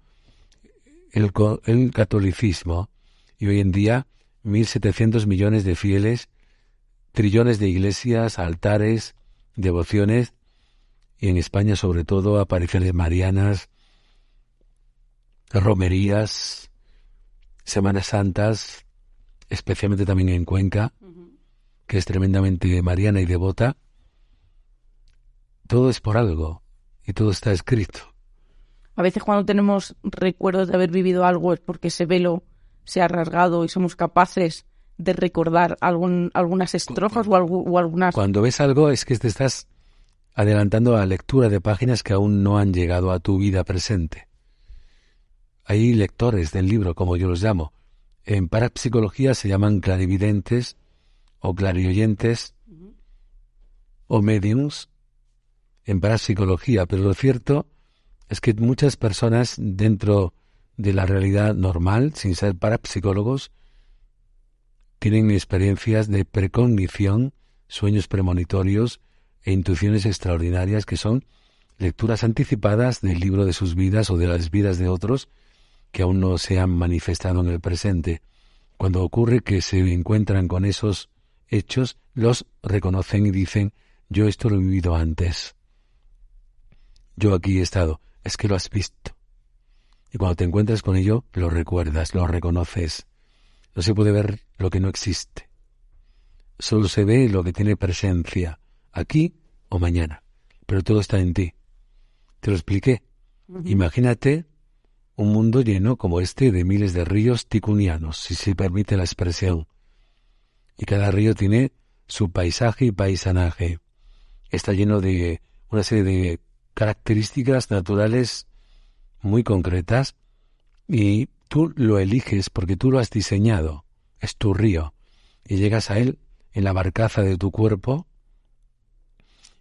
C: el, catolicismo y hoy en día 1.700 millones de fieles, trillones de iglesias, altares, devociones y en España sobre todo apariciones marianas, romerías, Semanas Santas, especialmente también en Cuenca, que es tremendamente mariana y devota, todo es por algo y todo está escrito.
B: A veces cuando tenemos recuerdos de haber vivido algo es porque ese velo se ha rasgado y somos capaces de recordar algún, algunas estrofas o, o, algunas...
C: Cuando ves algo es que te estás adelantando a la lectura de páginas que aún no han llegado a tu vida presente. Hay lectores del libro, como yo los llamo. En parapsicología se llaman clarividentes o clarioyentes o mediums en parapsicología, pero lo cierto es que muchas personas dentro de la realidad normal, sin ser parapsicólogos, tienen experiencias de precognición, sueños premonitorios e intuiciones extraordinarias que son lecturas anticipadas del libro de sus vidas o de las vidas de otros que aún no se han manifestado en el presente. Cuando ocurre que se encuentran con esos hechos, los reconocen y dicen, yo esto lo he vivido antes. Yo aquí he estado, es que lo has visto. Y cuando te encuentras con ello, lo recuerdas, lo reconoces. No se puede ver lo que no existe. Solo se ve lo que tiene presencia, aquí o mañana, pero todo está en ti. Te lo expliqué. Imagínate un mundo lleno como este de miles de ríos ticunianos, si se permite la expresión. Y cada río tiene su paisaje y paisanaje. Está lleno de una serie de características naturales muy concretas y tú lo eliges porque tú lo has diseñado. Es tu río. Y llegas a él en la barcaza de tu cuerpo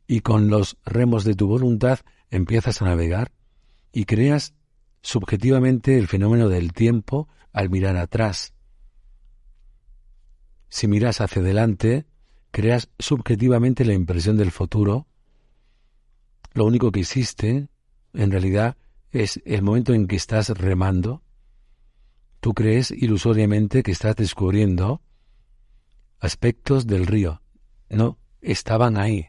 C: y con los remos de tu voluntad empiezas a navegar y creas subjetivamente el fenómeno del tiempo al mirar atrás. Si miras hacia adelante, creas subjetivamente la impresión del futuro. Lo único que existe, en realidad, es el momento en que estás remando. Tú crees ilusoriamente que estás descubriendo aspectos del río. No, estaban ahí.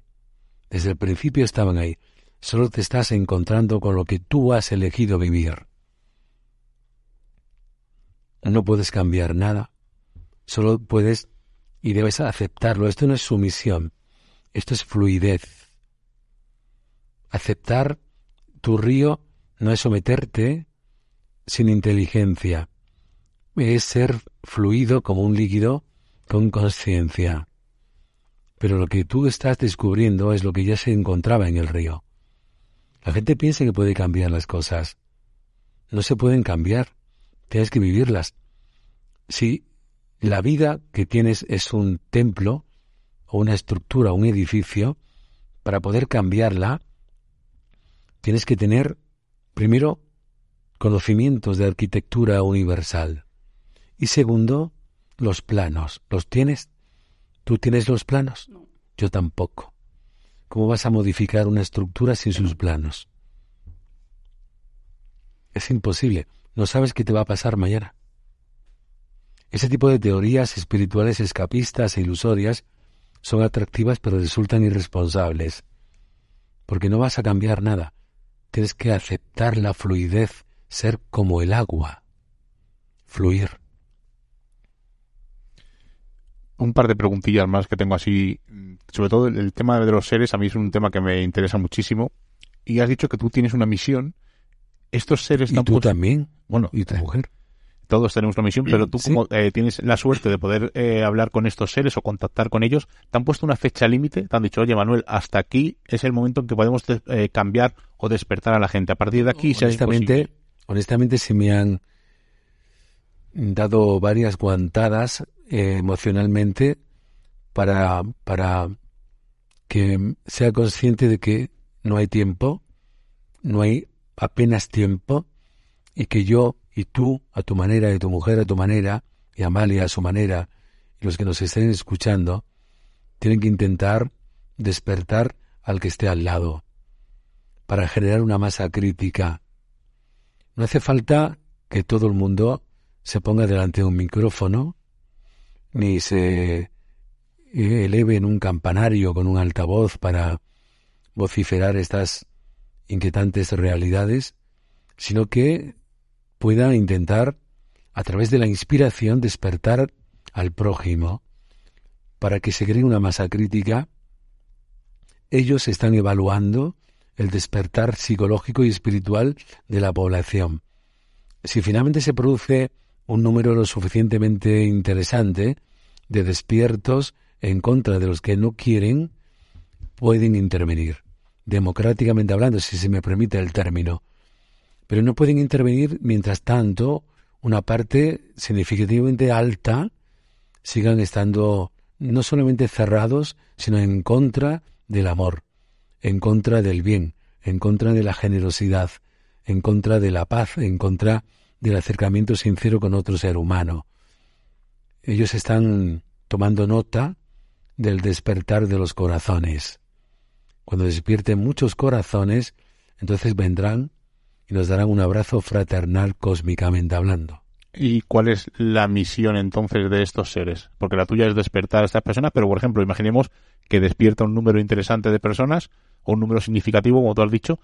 C: Desde el principio estaban ahí. Solo te estás encontrando con lo que tú has elegido vivir. No puedes cambiar nada. Solo puedes y debes aceptarlo. Esto no es sumisión. Esto es fluidez. Aceptar tu río no es someterte sin inteligencia. Es ser fluido como un líquido con conciencia. Pero lo que tú estás descubriendo es lo que ya se encontraba en el río. La gente piensa que puede cambiar las cosas. No se pueden cambiar. Tienes que vivirlas. Si la vida que tienes es un templo o una estructura, un edificio, para poder cambiarla, tienes que tener, primero, conocimientos de arquitectura universal. Y segundo, los planos. ¿Los tienes? ¿Tú tienes los planos? Yo tampoco. ¿Cómo vas a modificar una estructura sin sus planos? Es imposible. No sabes qué te va a pasar mañana. Ese tipo de teorías espirituales escapistas e ilusorias son atractivas pero resultan irresponsables, porque no vas a cambiar nada. Tienes que aceptar la fluidez, ser como el agua, fluir
A: un par de preguntillas más que tengo así. Sobre todo el, tema de los seres, a mí es un tema que me interesa muchísimo. Y has dicho que tú tienes una misión. Estos seres...
C: ¿Y tú también?
A: Bueno,
C: ¿y tu mujer?
A: Todos tenemos una misión, pero tú como eh, tienes la suerte de poder eh, hablar con estos seres o contactar con ellos, ¿te han puesto una fecha límite? ¿Te han dicho, oye Manuel, hasta aquí es el momento en que podemos eh, cambiar o despertar a la gente? A partir de aquí,
C: honestamente, honestamente se me han dado varias guantadas eh, emocionalmente para, para que sea consciente de que no hay tiempo, no hay apenas tiempo, y que yo y tú, a tu manera, y tu mujer a tu manera, y Amalia a su manera, y los que nos estén escuchando, tienen que intentar despertar al que esté al lado, para generar una masa crítica. No hace falta que todo el mundo se ponga delante de un micrófono ni se eleve en un campanario con un altavoz para vociferar estas inquietantes realidades, sino que pueda intentar, a través de la inspiración, despertar al prójimo para que se cree una masa crítica. Ellos están evaluando el despertar psicológico y espiritual de la población. Si finalmente se produce un número lo suficientemente interesante de despiertos en contra de los que no quieren, pueden intervenir, democráticamente hablando, si se me permite el término. Pero no pueden intervenir mientras tanto una parte significativamente alta sigan estando no solamente cerrados, sino en contra del amor, en contra del bien, en contra de la generosidad, en contra de la paz, en contra del acercamiento sincero con otro ser humano. Ellos están tomando nota del despertar de los corazones. Cuando despierten muchos corazones, entonces vendrán y nos darán un abrazo fraternal cósmicamente hablando.
A: ¿Y cuál es la misión entonces de estos seres? Porque la tuya es despertar a estas personas, pero por ejemplo, imaginemos que despierta un número interesante de personas, o un número significativo, como tú has dicho,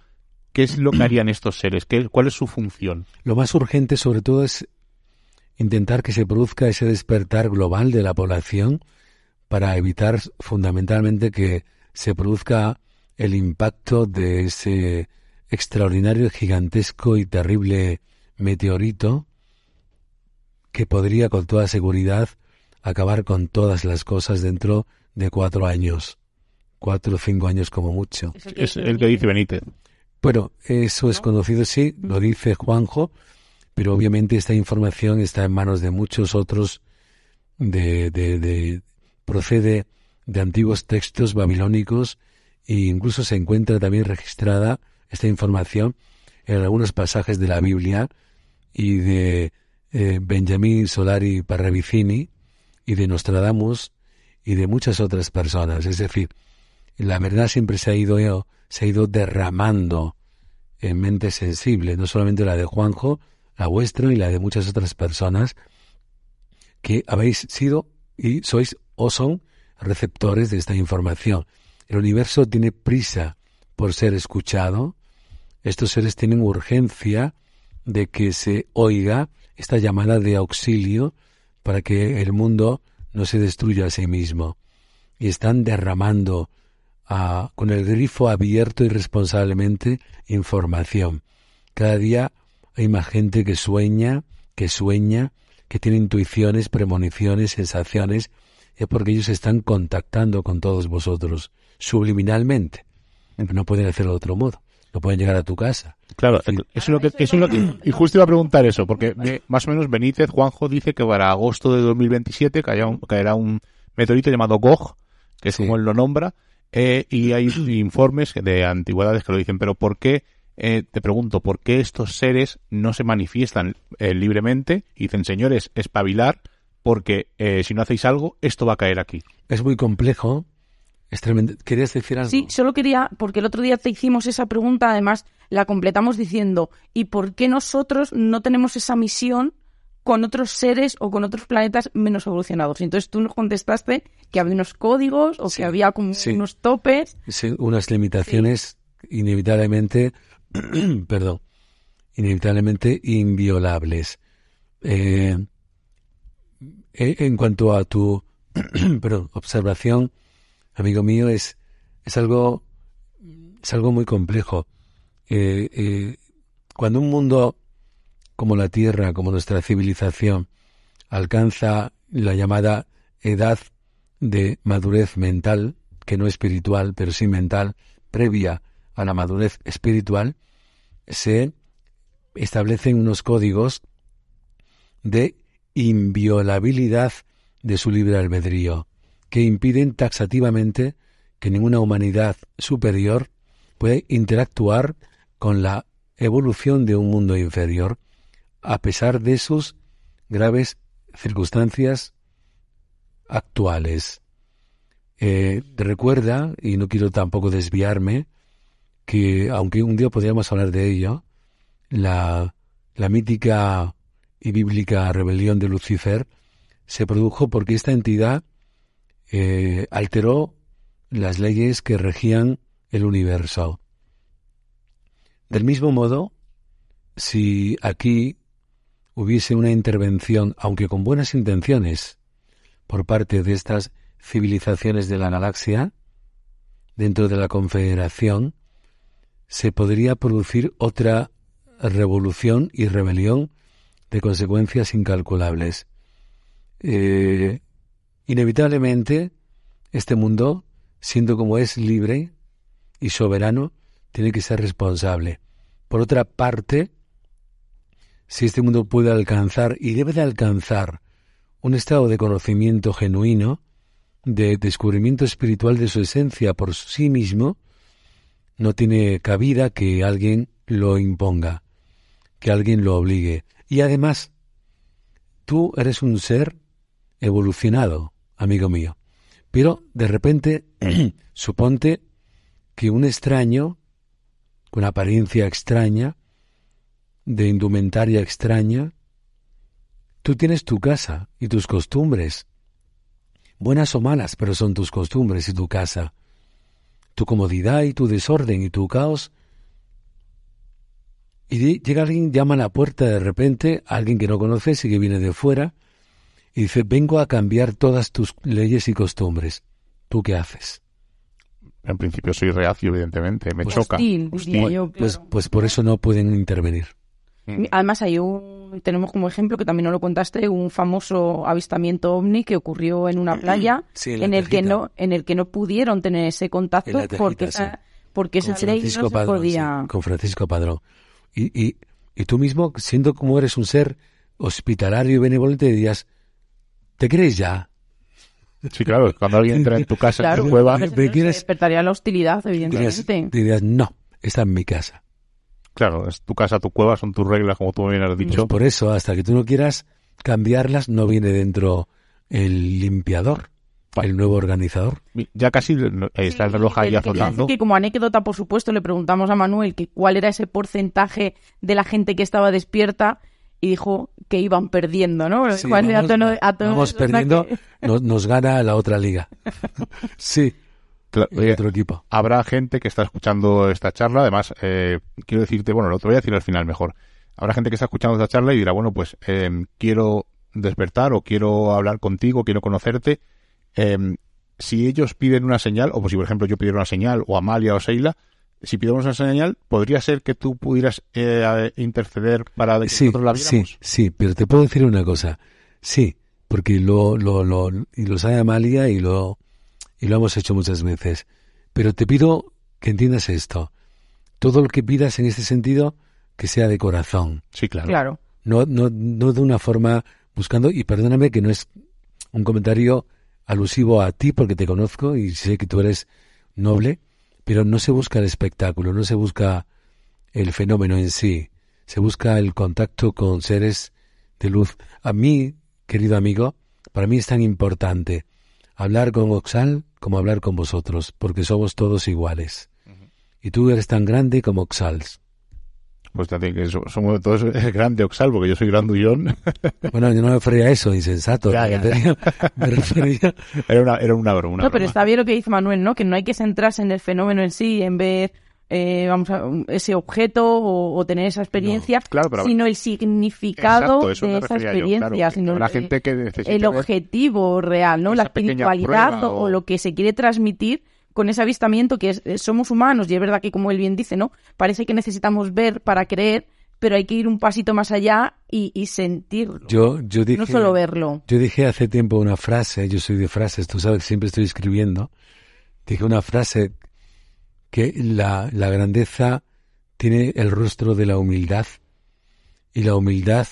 A: ¿Qué es lo que harían estos seres? ¿Qué, ¿Cuál es su función?
C: Lo más urgente, sobre todo, es intentar que se produzca ese despertar global de la población para evitar fundamentalmente que se produzca el impacto de ese extraordinario, gigantesco y terrible meteorito que podría con toda seguridad acabar con todas las cosas dentro de cuatro años, cuatro o cinco años como mucho.
A: Es el que dice Benítez.
C: Bueno, eso es conocido, sí, lo dice Juanjo, pero obviamente esta información está en manos de muchos otros, de, de, de procede de antiguos textos babilónicos e incluso se encuentra también registrada esta información en algunos pasajes de la Biblia y de eh, Benjamín Solari Parravicini y de Nostradamus y de muchas otras personas. Es decir, la verdad siempre se ha ido, se ha ido derramando en mente sensible, no solamente la de Juanjo, la vuestra y la de muchas otras personas que habéis sido y sois o son receptores de esta información. El universo tiene prisa por ser escuchado. Estos seres tienen urgencia de que se oiga esta llamada de auxilio para que el mundo no se destruya a sí mismo. Y están derramando ah, con el grifo abierto irresponsablemente información. Cada día hay más gente que sueña, que sueña, que tiene intuiciones, premoniciones, sensaciones, es porque ellos están contactando con todos vosotros subliminalmente. No pueden hacerlo de otro modo. No pueden llegar a tu casa.
A: Claro, eso es lo que, eso es lo que, y justo iba a preguntar eso, porque más o menos Benítez, Juanjo dice que para agosto de 2027 caerá un, caerá un meteorito llamado Gog, que es como él lo nombra, eh, y hay informes de antigüedades que lo dicen, pero ¿por qué, eh, te pregunto, por qué estos seres no se manifiestan eh, libremente y dicen, señores, espabilar, porque eh, si no hacéis algo, esto va a caer aquí?
C: Es muy complejo, es tremendo. ¿Querías decir algo?
B: Sí, solo quería, porque el otro día te hicimos esa pregunta, además la completamos diciendo, ¿y por qué nosotros no tenemos esa misión con otros seres o con otros planetas menos evolucionados? Y entonces tú nos contestaste que había unos códigos o que había como unos topes.
C: Sí, unas limitaciones inevitablemente, perdón, inevitablemente inviolables. Eh, en cuanto a tu perdón, observación, amigo mío, es, es algo, es algo muy complejo. Eh, eh, cuando un mundo como la Tierra, como nuestra civilización, alcanza la llamada edad de madurez mental, que no espiritual, pero sí mental, previa a la madurez espiritual, se establecen unos códigos de inviolabilidad de su libre albedrío que impiden taxativamente que ninguna humanidad superior pueda interactuar con la evolución de un mundo inferior, a pesar de sus graves circunstancias actuales. Eh, recuerda, y no quiero tampoco desviarme, que aunque un día podríamos hablar de ello, la, la mítica y bíblica rebelión de Lucifer se produjo porque esta entidad eh, alteró las leyes que regían el universo. Del mismo modo, si aquí hubiese una intervención, aunque con buenas intenciones, por parte de estas civilizaciones de la galaxia, dentro de la Confederación, se podría producir otra revolución y rebelión de consecuencias incalculables. Eh, Inevitablemente, este mundo, siendo como es libre y soberano, tiene que ser responsable. Por otra parte, si este mundo puede alcanzar y debe de alcanzar un estado de conocimiento genuino, de descubrimiento espiritual de su esencia por sí mismo, no tiene cabida que alguien lo imponga, que alguien lo obligue. Y además, tú eres un ser evolucionado, amigo mío. Pero de repente, suponte que un extraño, con apariencia extraña, de indumentaria extraña, tú tienes tu casa y tus costumbres, buenas o malas, pero son tus costumbres y tu casa, tu comodidad y tu desorden y tu caos. Y llega alguien, llama a la puerta de repente, alguien que no conoces y que viene de fuera, y dice, vengo a cambiar todas tus leyes y costumbres. ¿Tú qué haces?
A: en principio soy reacio, evidentemente, me choca.
B: Hostil, diría yo,
C: Pues, pues por eso no pueden intervenir.
A: Mm.
B: Además hay un, tenemos como ejemplo que también no lo contaste, un famoso avistamiento ovni que ocurrió en una playa
C: Sí, en
B: el que no, en el que no pudieron tener ese contacto
C: Tejita,
B: porque
C: sí.
B: esa, porque esa ley no
C: Francisco
B: se
C: Padrón,
B: podía.
C: sí, con Francisco Padrón. Y, y, y tú mismo, siendo como eres un ser hospitalario y benevolente, dirías, ¿te crees ya?
A: Sí, claro, cuando alguien entra en tu casa,
B: Claro,
A: en tu cueva,
C: ¿me
B: entonces
C: quieres?
B: despertaría la hostilidad,
C: Dirías,
B: evidentemente.
C: dirías, no, está en mi casa.
A: Claro, es tu casa, tu cueva, son tus reglas, como tú bien has dicho.
C: Pues por eso, hasta que tú no quieras cambiarlas, no viene dentro el limpiador, el nuevo organizador.
A: Ya casi está el reloj ahí azotando.
B: que como anécdota, por supuesto, le preguntamos a Manuel que cuál era ese porcentaje de la gente que estaba despierta y dijo que iban perdiendo, ¿no?
C: Sí, vamos,
B: a tono- a tono
C: vamos
B: de zona
C: perdiendo,
B: que-
C: nos, nos gana la otra liga. Sí,
A: Oye,
C: otro equipo.
A: habrá gente que está escuchando esta charla. Además, eh, quiero decirte, bueno, lo te voy a decir al final mejor. Habrá gente que está escuchando esta charla y dirá, bueno, pues eh, quiero despertar o quiero hablar contigo, quiero conocerte. Eh, si ellos piden una señal, o pues si por ejemplo yo pidiera una señal, o Amalia o Seila, si pidamos una señal, ¿podría ser que tú pudieras eh, interceder para que
C: Sí,
A: nosotros la
C: sí,
A: viéramos?
C: sí, pero te puedo decir una cosa. Sí, porque lo, lo, lo, y lo sabe Amalia y lo, y lo hemos hecho muchas veces. Pero te pido que entiendas esto. Todo lo que pidas en este sentido, que sea de corazón.
A: Sí, claro.
B: Claro.
C: No, no, no de una forma buscando, y perdóname que no es un comentario alusivo a ti porque te conozco y sé que tú eres noble, pero no se busca el espectáculo, no se busca el fenómeno en sí, se busca el contacto con seres de luz. A mí, querido amigo, para mí es tan importante hablar con Oxal como hablar con vosotros, porque somos todos iguales. Y tú eres tan grande como Oxals.
A: Pues te que so- somos todos grande Oxal, porque yo soy grandullón.
C: Bueno, yo no me refería a eso, insensato.
A: Ya, ya.
C: me refería-
A: era una, era una broma. una
B: no, pero
A: broma.
B: está bien lo que dice Manuel, ¿no? Que no hay que centrarse en el fenómeno en sí, en ver, eh, vamos a, ese objeto o, o tener esa experiencia,
A: claro, pero-
B: sino el significado
A: Exacto,
B: de esa
A: yo,
B: experiencia,
A: claro, que
B: sino
A: habrá
B: el-
A: gente que
B: el objetivo real, ¿no? La espiritualidad o...
A: o-
B: lo que se quiere transmitir con ese avistamiento que es, eh, somos humanos y es verdad que como él bien dice, ¿no? Parece que necesitamos ver para creer, pero hay que ir un pasito más allá y, y sentirlo.
C: Yo, yo dije,
B: no solo verlo.
C: yo dije hace tiempo una frase, yo soy de frases, tú sabes que siempre estoy escribiendo. Dije una frase que la, la grandeza tiene el rostro de la humildad y la humildad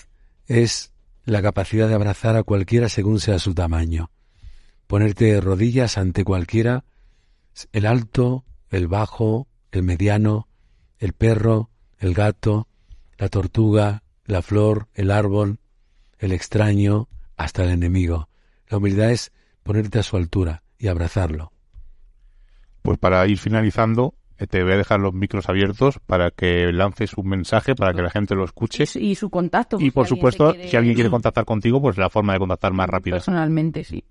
C: es la capacidad de abrazar a cualquiera según sea su tamaño. Ponerte de rodillas ante cualquiera, el alto, el bajo, el mediano, el perro, el gato, la tortuga, la flor, el árbol, el extraño, hasta el enemigo. La humildad es ponerte a su altura y abrazarlo.
A: Pues para ir finalizando, eh, te voy a dejar los micros abiertos para que lances un mensaje, para que la gente lo escuche.
B: Y su- contacto.
A: Y
B: pues,
A: por
B: si
A: supuesto,
B: quiere-
A: si alguien quiere contactar contigo, pues la forma de contactar más rápida.
B: Personalmente, sí.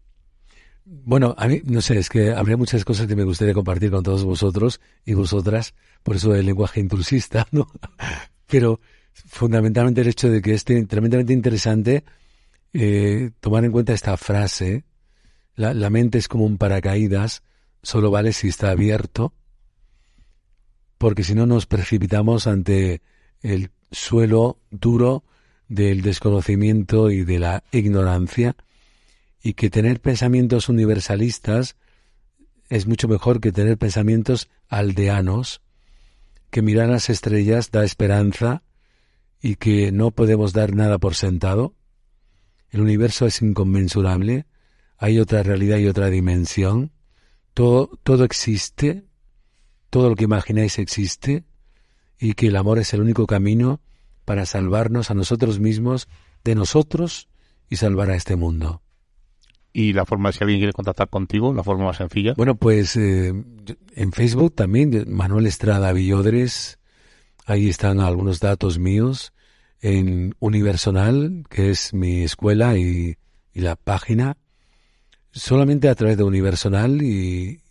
C: Bueno, a mí, no sé, es que habría muchas cosas que me gustaría compartir con todos vosotros y vosotras, por eso el lenguaje intrusista, ¿no? Pero fundamentalmente el hecho de que es te- tremendamente interesante eh, tomar en cuenta esta frase, la, la mente es como un paracaídas, solo vale si está abierto, porque si no nos precipitamos ante el suelo duro del desconocimiento y de la ignorancia, y que tener pensamientos universalistas es mucho mejor que tener pensamientos aldeanos, que mirar las estrellas da esperanza y que no podemos dar nada por sentado. El universo es inconmensurable, hay otra realidad y otra dimensión, todo, todo existe, todo lo que imagináis existe, y que el amor es el único camino para salvarnos a nosotros mismos, de nosotros, y salvar a este mundo.
A: Y la forma, si alguien quiere contactar contigo, la forma más sencilla.
C: Bueno, pues eh, en Facebook también, Manuel Estrada Villodres, ahí están algunos datos míos. En Universonal, que es mi escuela y, y la página, solamente a través de Universonal y,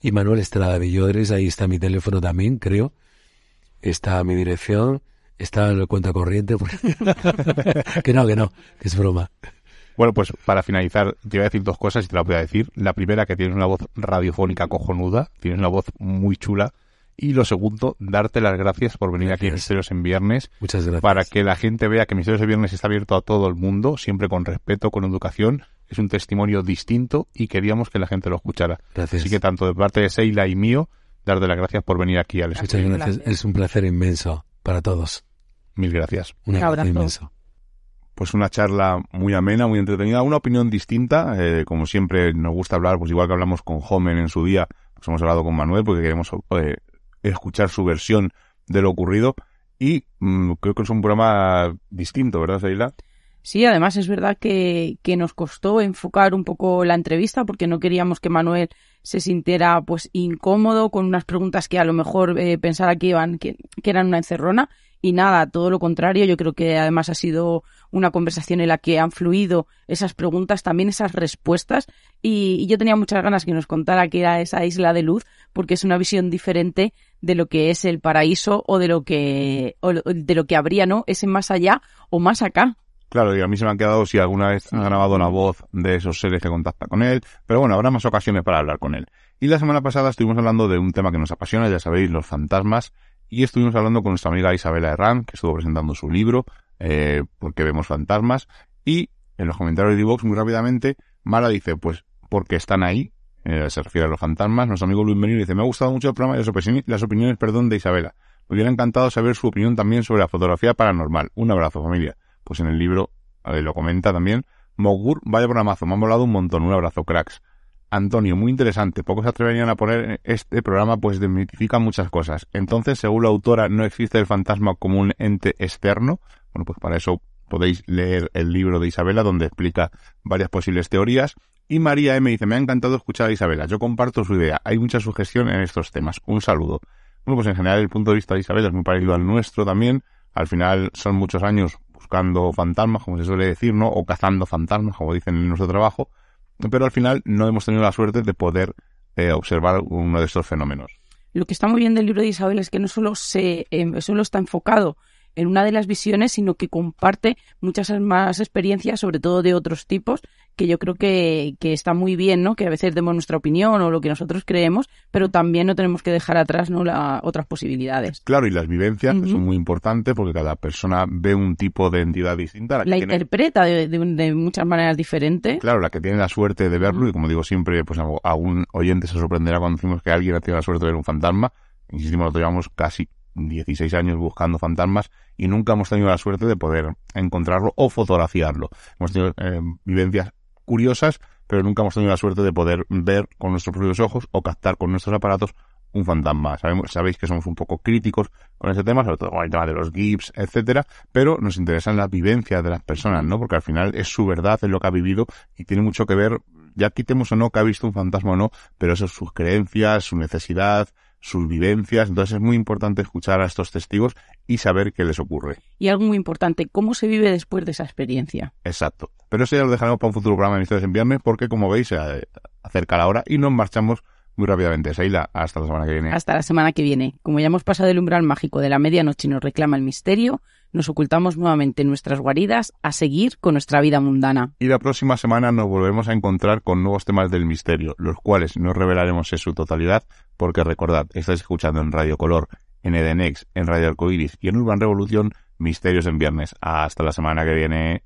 C: y Manuel Estrada Villodres, ahí está mi teléfono también, creo. Está mi dirección, está la cuenta corriente. que no, que no, que es broma.
A: Bueno, pues para finalizar, te voy a decir dos cosas y te las voy a decir. La primera, que tienes una voz radiofónica cojonuda, tienes una voz muy chula. Y lo segundo, darte las gracias por venir aquí a Misterios en Viernes.
C: Muchas gracias.
A: Para que la gente vea que Misterios en Viernes está abierto a todo el mundo, siempre con respeto, con educación. Es un testimonio distinto y queríamos que la gente lo escuchara.
C: Gracias.
A: Así que tanto de parte de Seila y mío, darte las gracias por venir aquí al
C: Muchas
A: estudio.
C: gracias. Es un placer inmenso para todos.
A: Mil gracias.
C: Un abrazo inmenso.
A: pues una charla muy amena, muy entretenida, una opinión distinta, eh, como siempre nos gusta hablar, pues igual que hablamos con Jomen en su día, pues hemos hablado con Manuel porque queremos eh, escuchar su versión de lo ocurrido y mm, creo que es un programa distinto, ¿verdad, Seila?
B: Sí, además es verdad que, que nos costó enfocar un poco la entrevista porque no queríamos que Manuel se sintiera pues incómodo con unas preguntas que a lo mejor eh, pensara que iban que, que eran una encerrona y nada, todo lo contrario, yo creo que además ha sido una conversación en la que han fluido esas preguntas, también esas respuestas y, y yo tenía muchas ganas que nos contara qué era esa isla de luz porque es una visión diferente de lo que es el paraíso o de lo que o de lo que habría, ¿no? Ese más allá o más acá.
A: Claro, y a mí se me han quedado si alguna vez ha grabado la voz de esos seres que contacta con él, pero bueno, habrá más ocasiones para hablar con él. Y la semana pasada estuvimos hablando de un tema que nos apasiona, ya sabéis, los fantasmas, y estuvimos hablando con nuestra amiga Isabela Herrán, que estuvo presentando su libro, eh, porque vemos fantasmas, y en los comentarios de Vox muy rápidamente, Mara dice, pues, porque están ahí, eh, se refiere a los fantasmas, nuestro amigo Luis Benito dice, me ha gustado mucho el programa y las opiniones, las opiniones perdón, de Isabela. Me hubiera encantado saber su opinión también sobre la fotografía paranormal. Un abrazo, familia. Pues en el libro eh, lo comenta también. Mogur, vaya programazo, me ha molado un montón. Un abrazo, cracks. Antonio, muy interesante. Pocos se atreverían a poner este programa, pues desmitifica muchas cosas. Entonces, según la autora, no existe el fantasma como un ente externo. Bueno, pues para eso podéis leer el libro de Isabela, donde explica varias posibles teorías. Y María M dice, me ha encantado escuchar a Isabela. Yo comparto su idea. Hay mucha sugestión en estos temas. Un saludo. Bueno, pues en general el punto de vista de Isabela es muy parecido al nuestro también. Al final son muchos años buscando fantasmas, como se suele decir, ¿no? O cazando fantasmas, como dicen en nuestro trabajo. Pero al final no hemos tenido la suerte de poder eh, observar uno de estos fenómenos.
B: Lo que está muy bien del libro de Isabel es que no solo se eh, solo está enfocado en una de las visiones, sino que comparte muchas más experiencias, sobre todo de otros tipos, que yo creo que, que está muy bien, ¿no? Que a veces demos nuestra opinión o lo que nosotros creemos, pero también no tenemos que dejar atrás, ¿no? La, otras posibilidades.
A: Claro, y las vivencias son muy importantes porque cada persona ve un tipo de entidad distinta. La que
B: La
A: tiene-
B: interpreta de, de- de muchas maneras diferentes.
A: Claro, la que tiene la suerte de verlo, y como digo siempre, pues a un oyente se sorprenderá cuando decimos que alguien ha tenido la suerte de ver un fantasma. Insistimos, nosotros llevamos casi 16 años buscando fantasmas y nunca hemos tenido la suerte de poder encontrarlo o fotografiarlo. Hemos tenido eh, vivencias curiosas, pero nunca hemos tenido la suerte de poder ver con nuestros propios ojos o captar con nuestros aparatos un fantasma. Sabemos, sabéis que somos un poco críticos con ese tema, sobre todo con el tema de los GIFs, etcétera, pero nos interesan las vivencias de las personas, ¿no? Porque al final es su verdad, es lo que ha vivido y tiene mucho que ver, ya quitemos o no que ha visto un fantasma o no, pero eso es sus creencias, su necesidad, sus vivencias. Entonces es muy importante escuchar a estos testigos y saber qué les ocurre.
B: Y algo muy importante, ¿cómo se vive después de esa experiencia?
A: Exacto. Pero eso ya lo dejaremos para un futuro programa de Misterios en Viernes porque, como veis, se acerca la hora y nos marchamos muy rápidamente. Seila, hasta la semana que viene.
B: Hasta la semana que viene. Como ya hemos pasado el umbral mágico de la medianoche y nos reclama el misterio, nos ocultamos nuevamente en nuestras guaridas a seguir con nuestra vida mundana.
A: Y la próxima semana nos volvemos a encontrar con nuevos temas del misterio, los cuales no revelaremos en su totalidad, porque recordad, estáis escuchando en Radio Color, en Edenex, en Radio Arcoiris y en Urban Revolución, Misterios en Viernes. Hasta la semana que viene.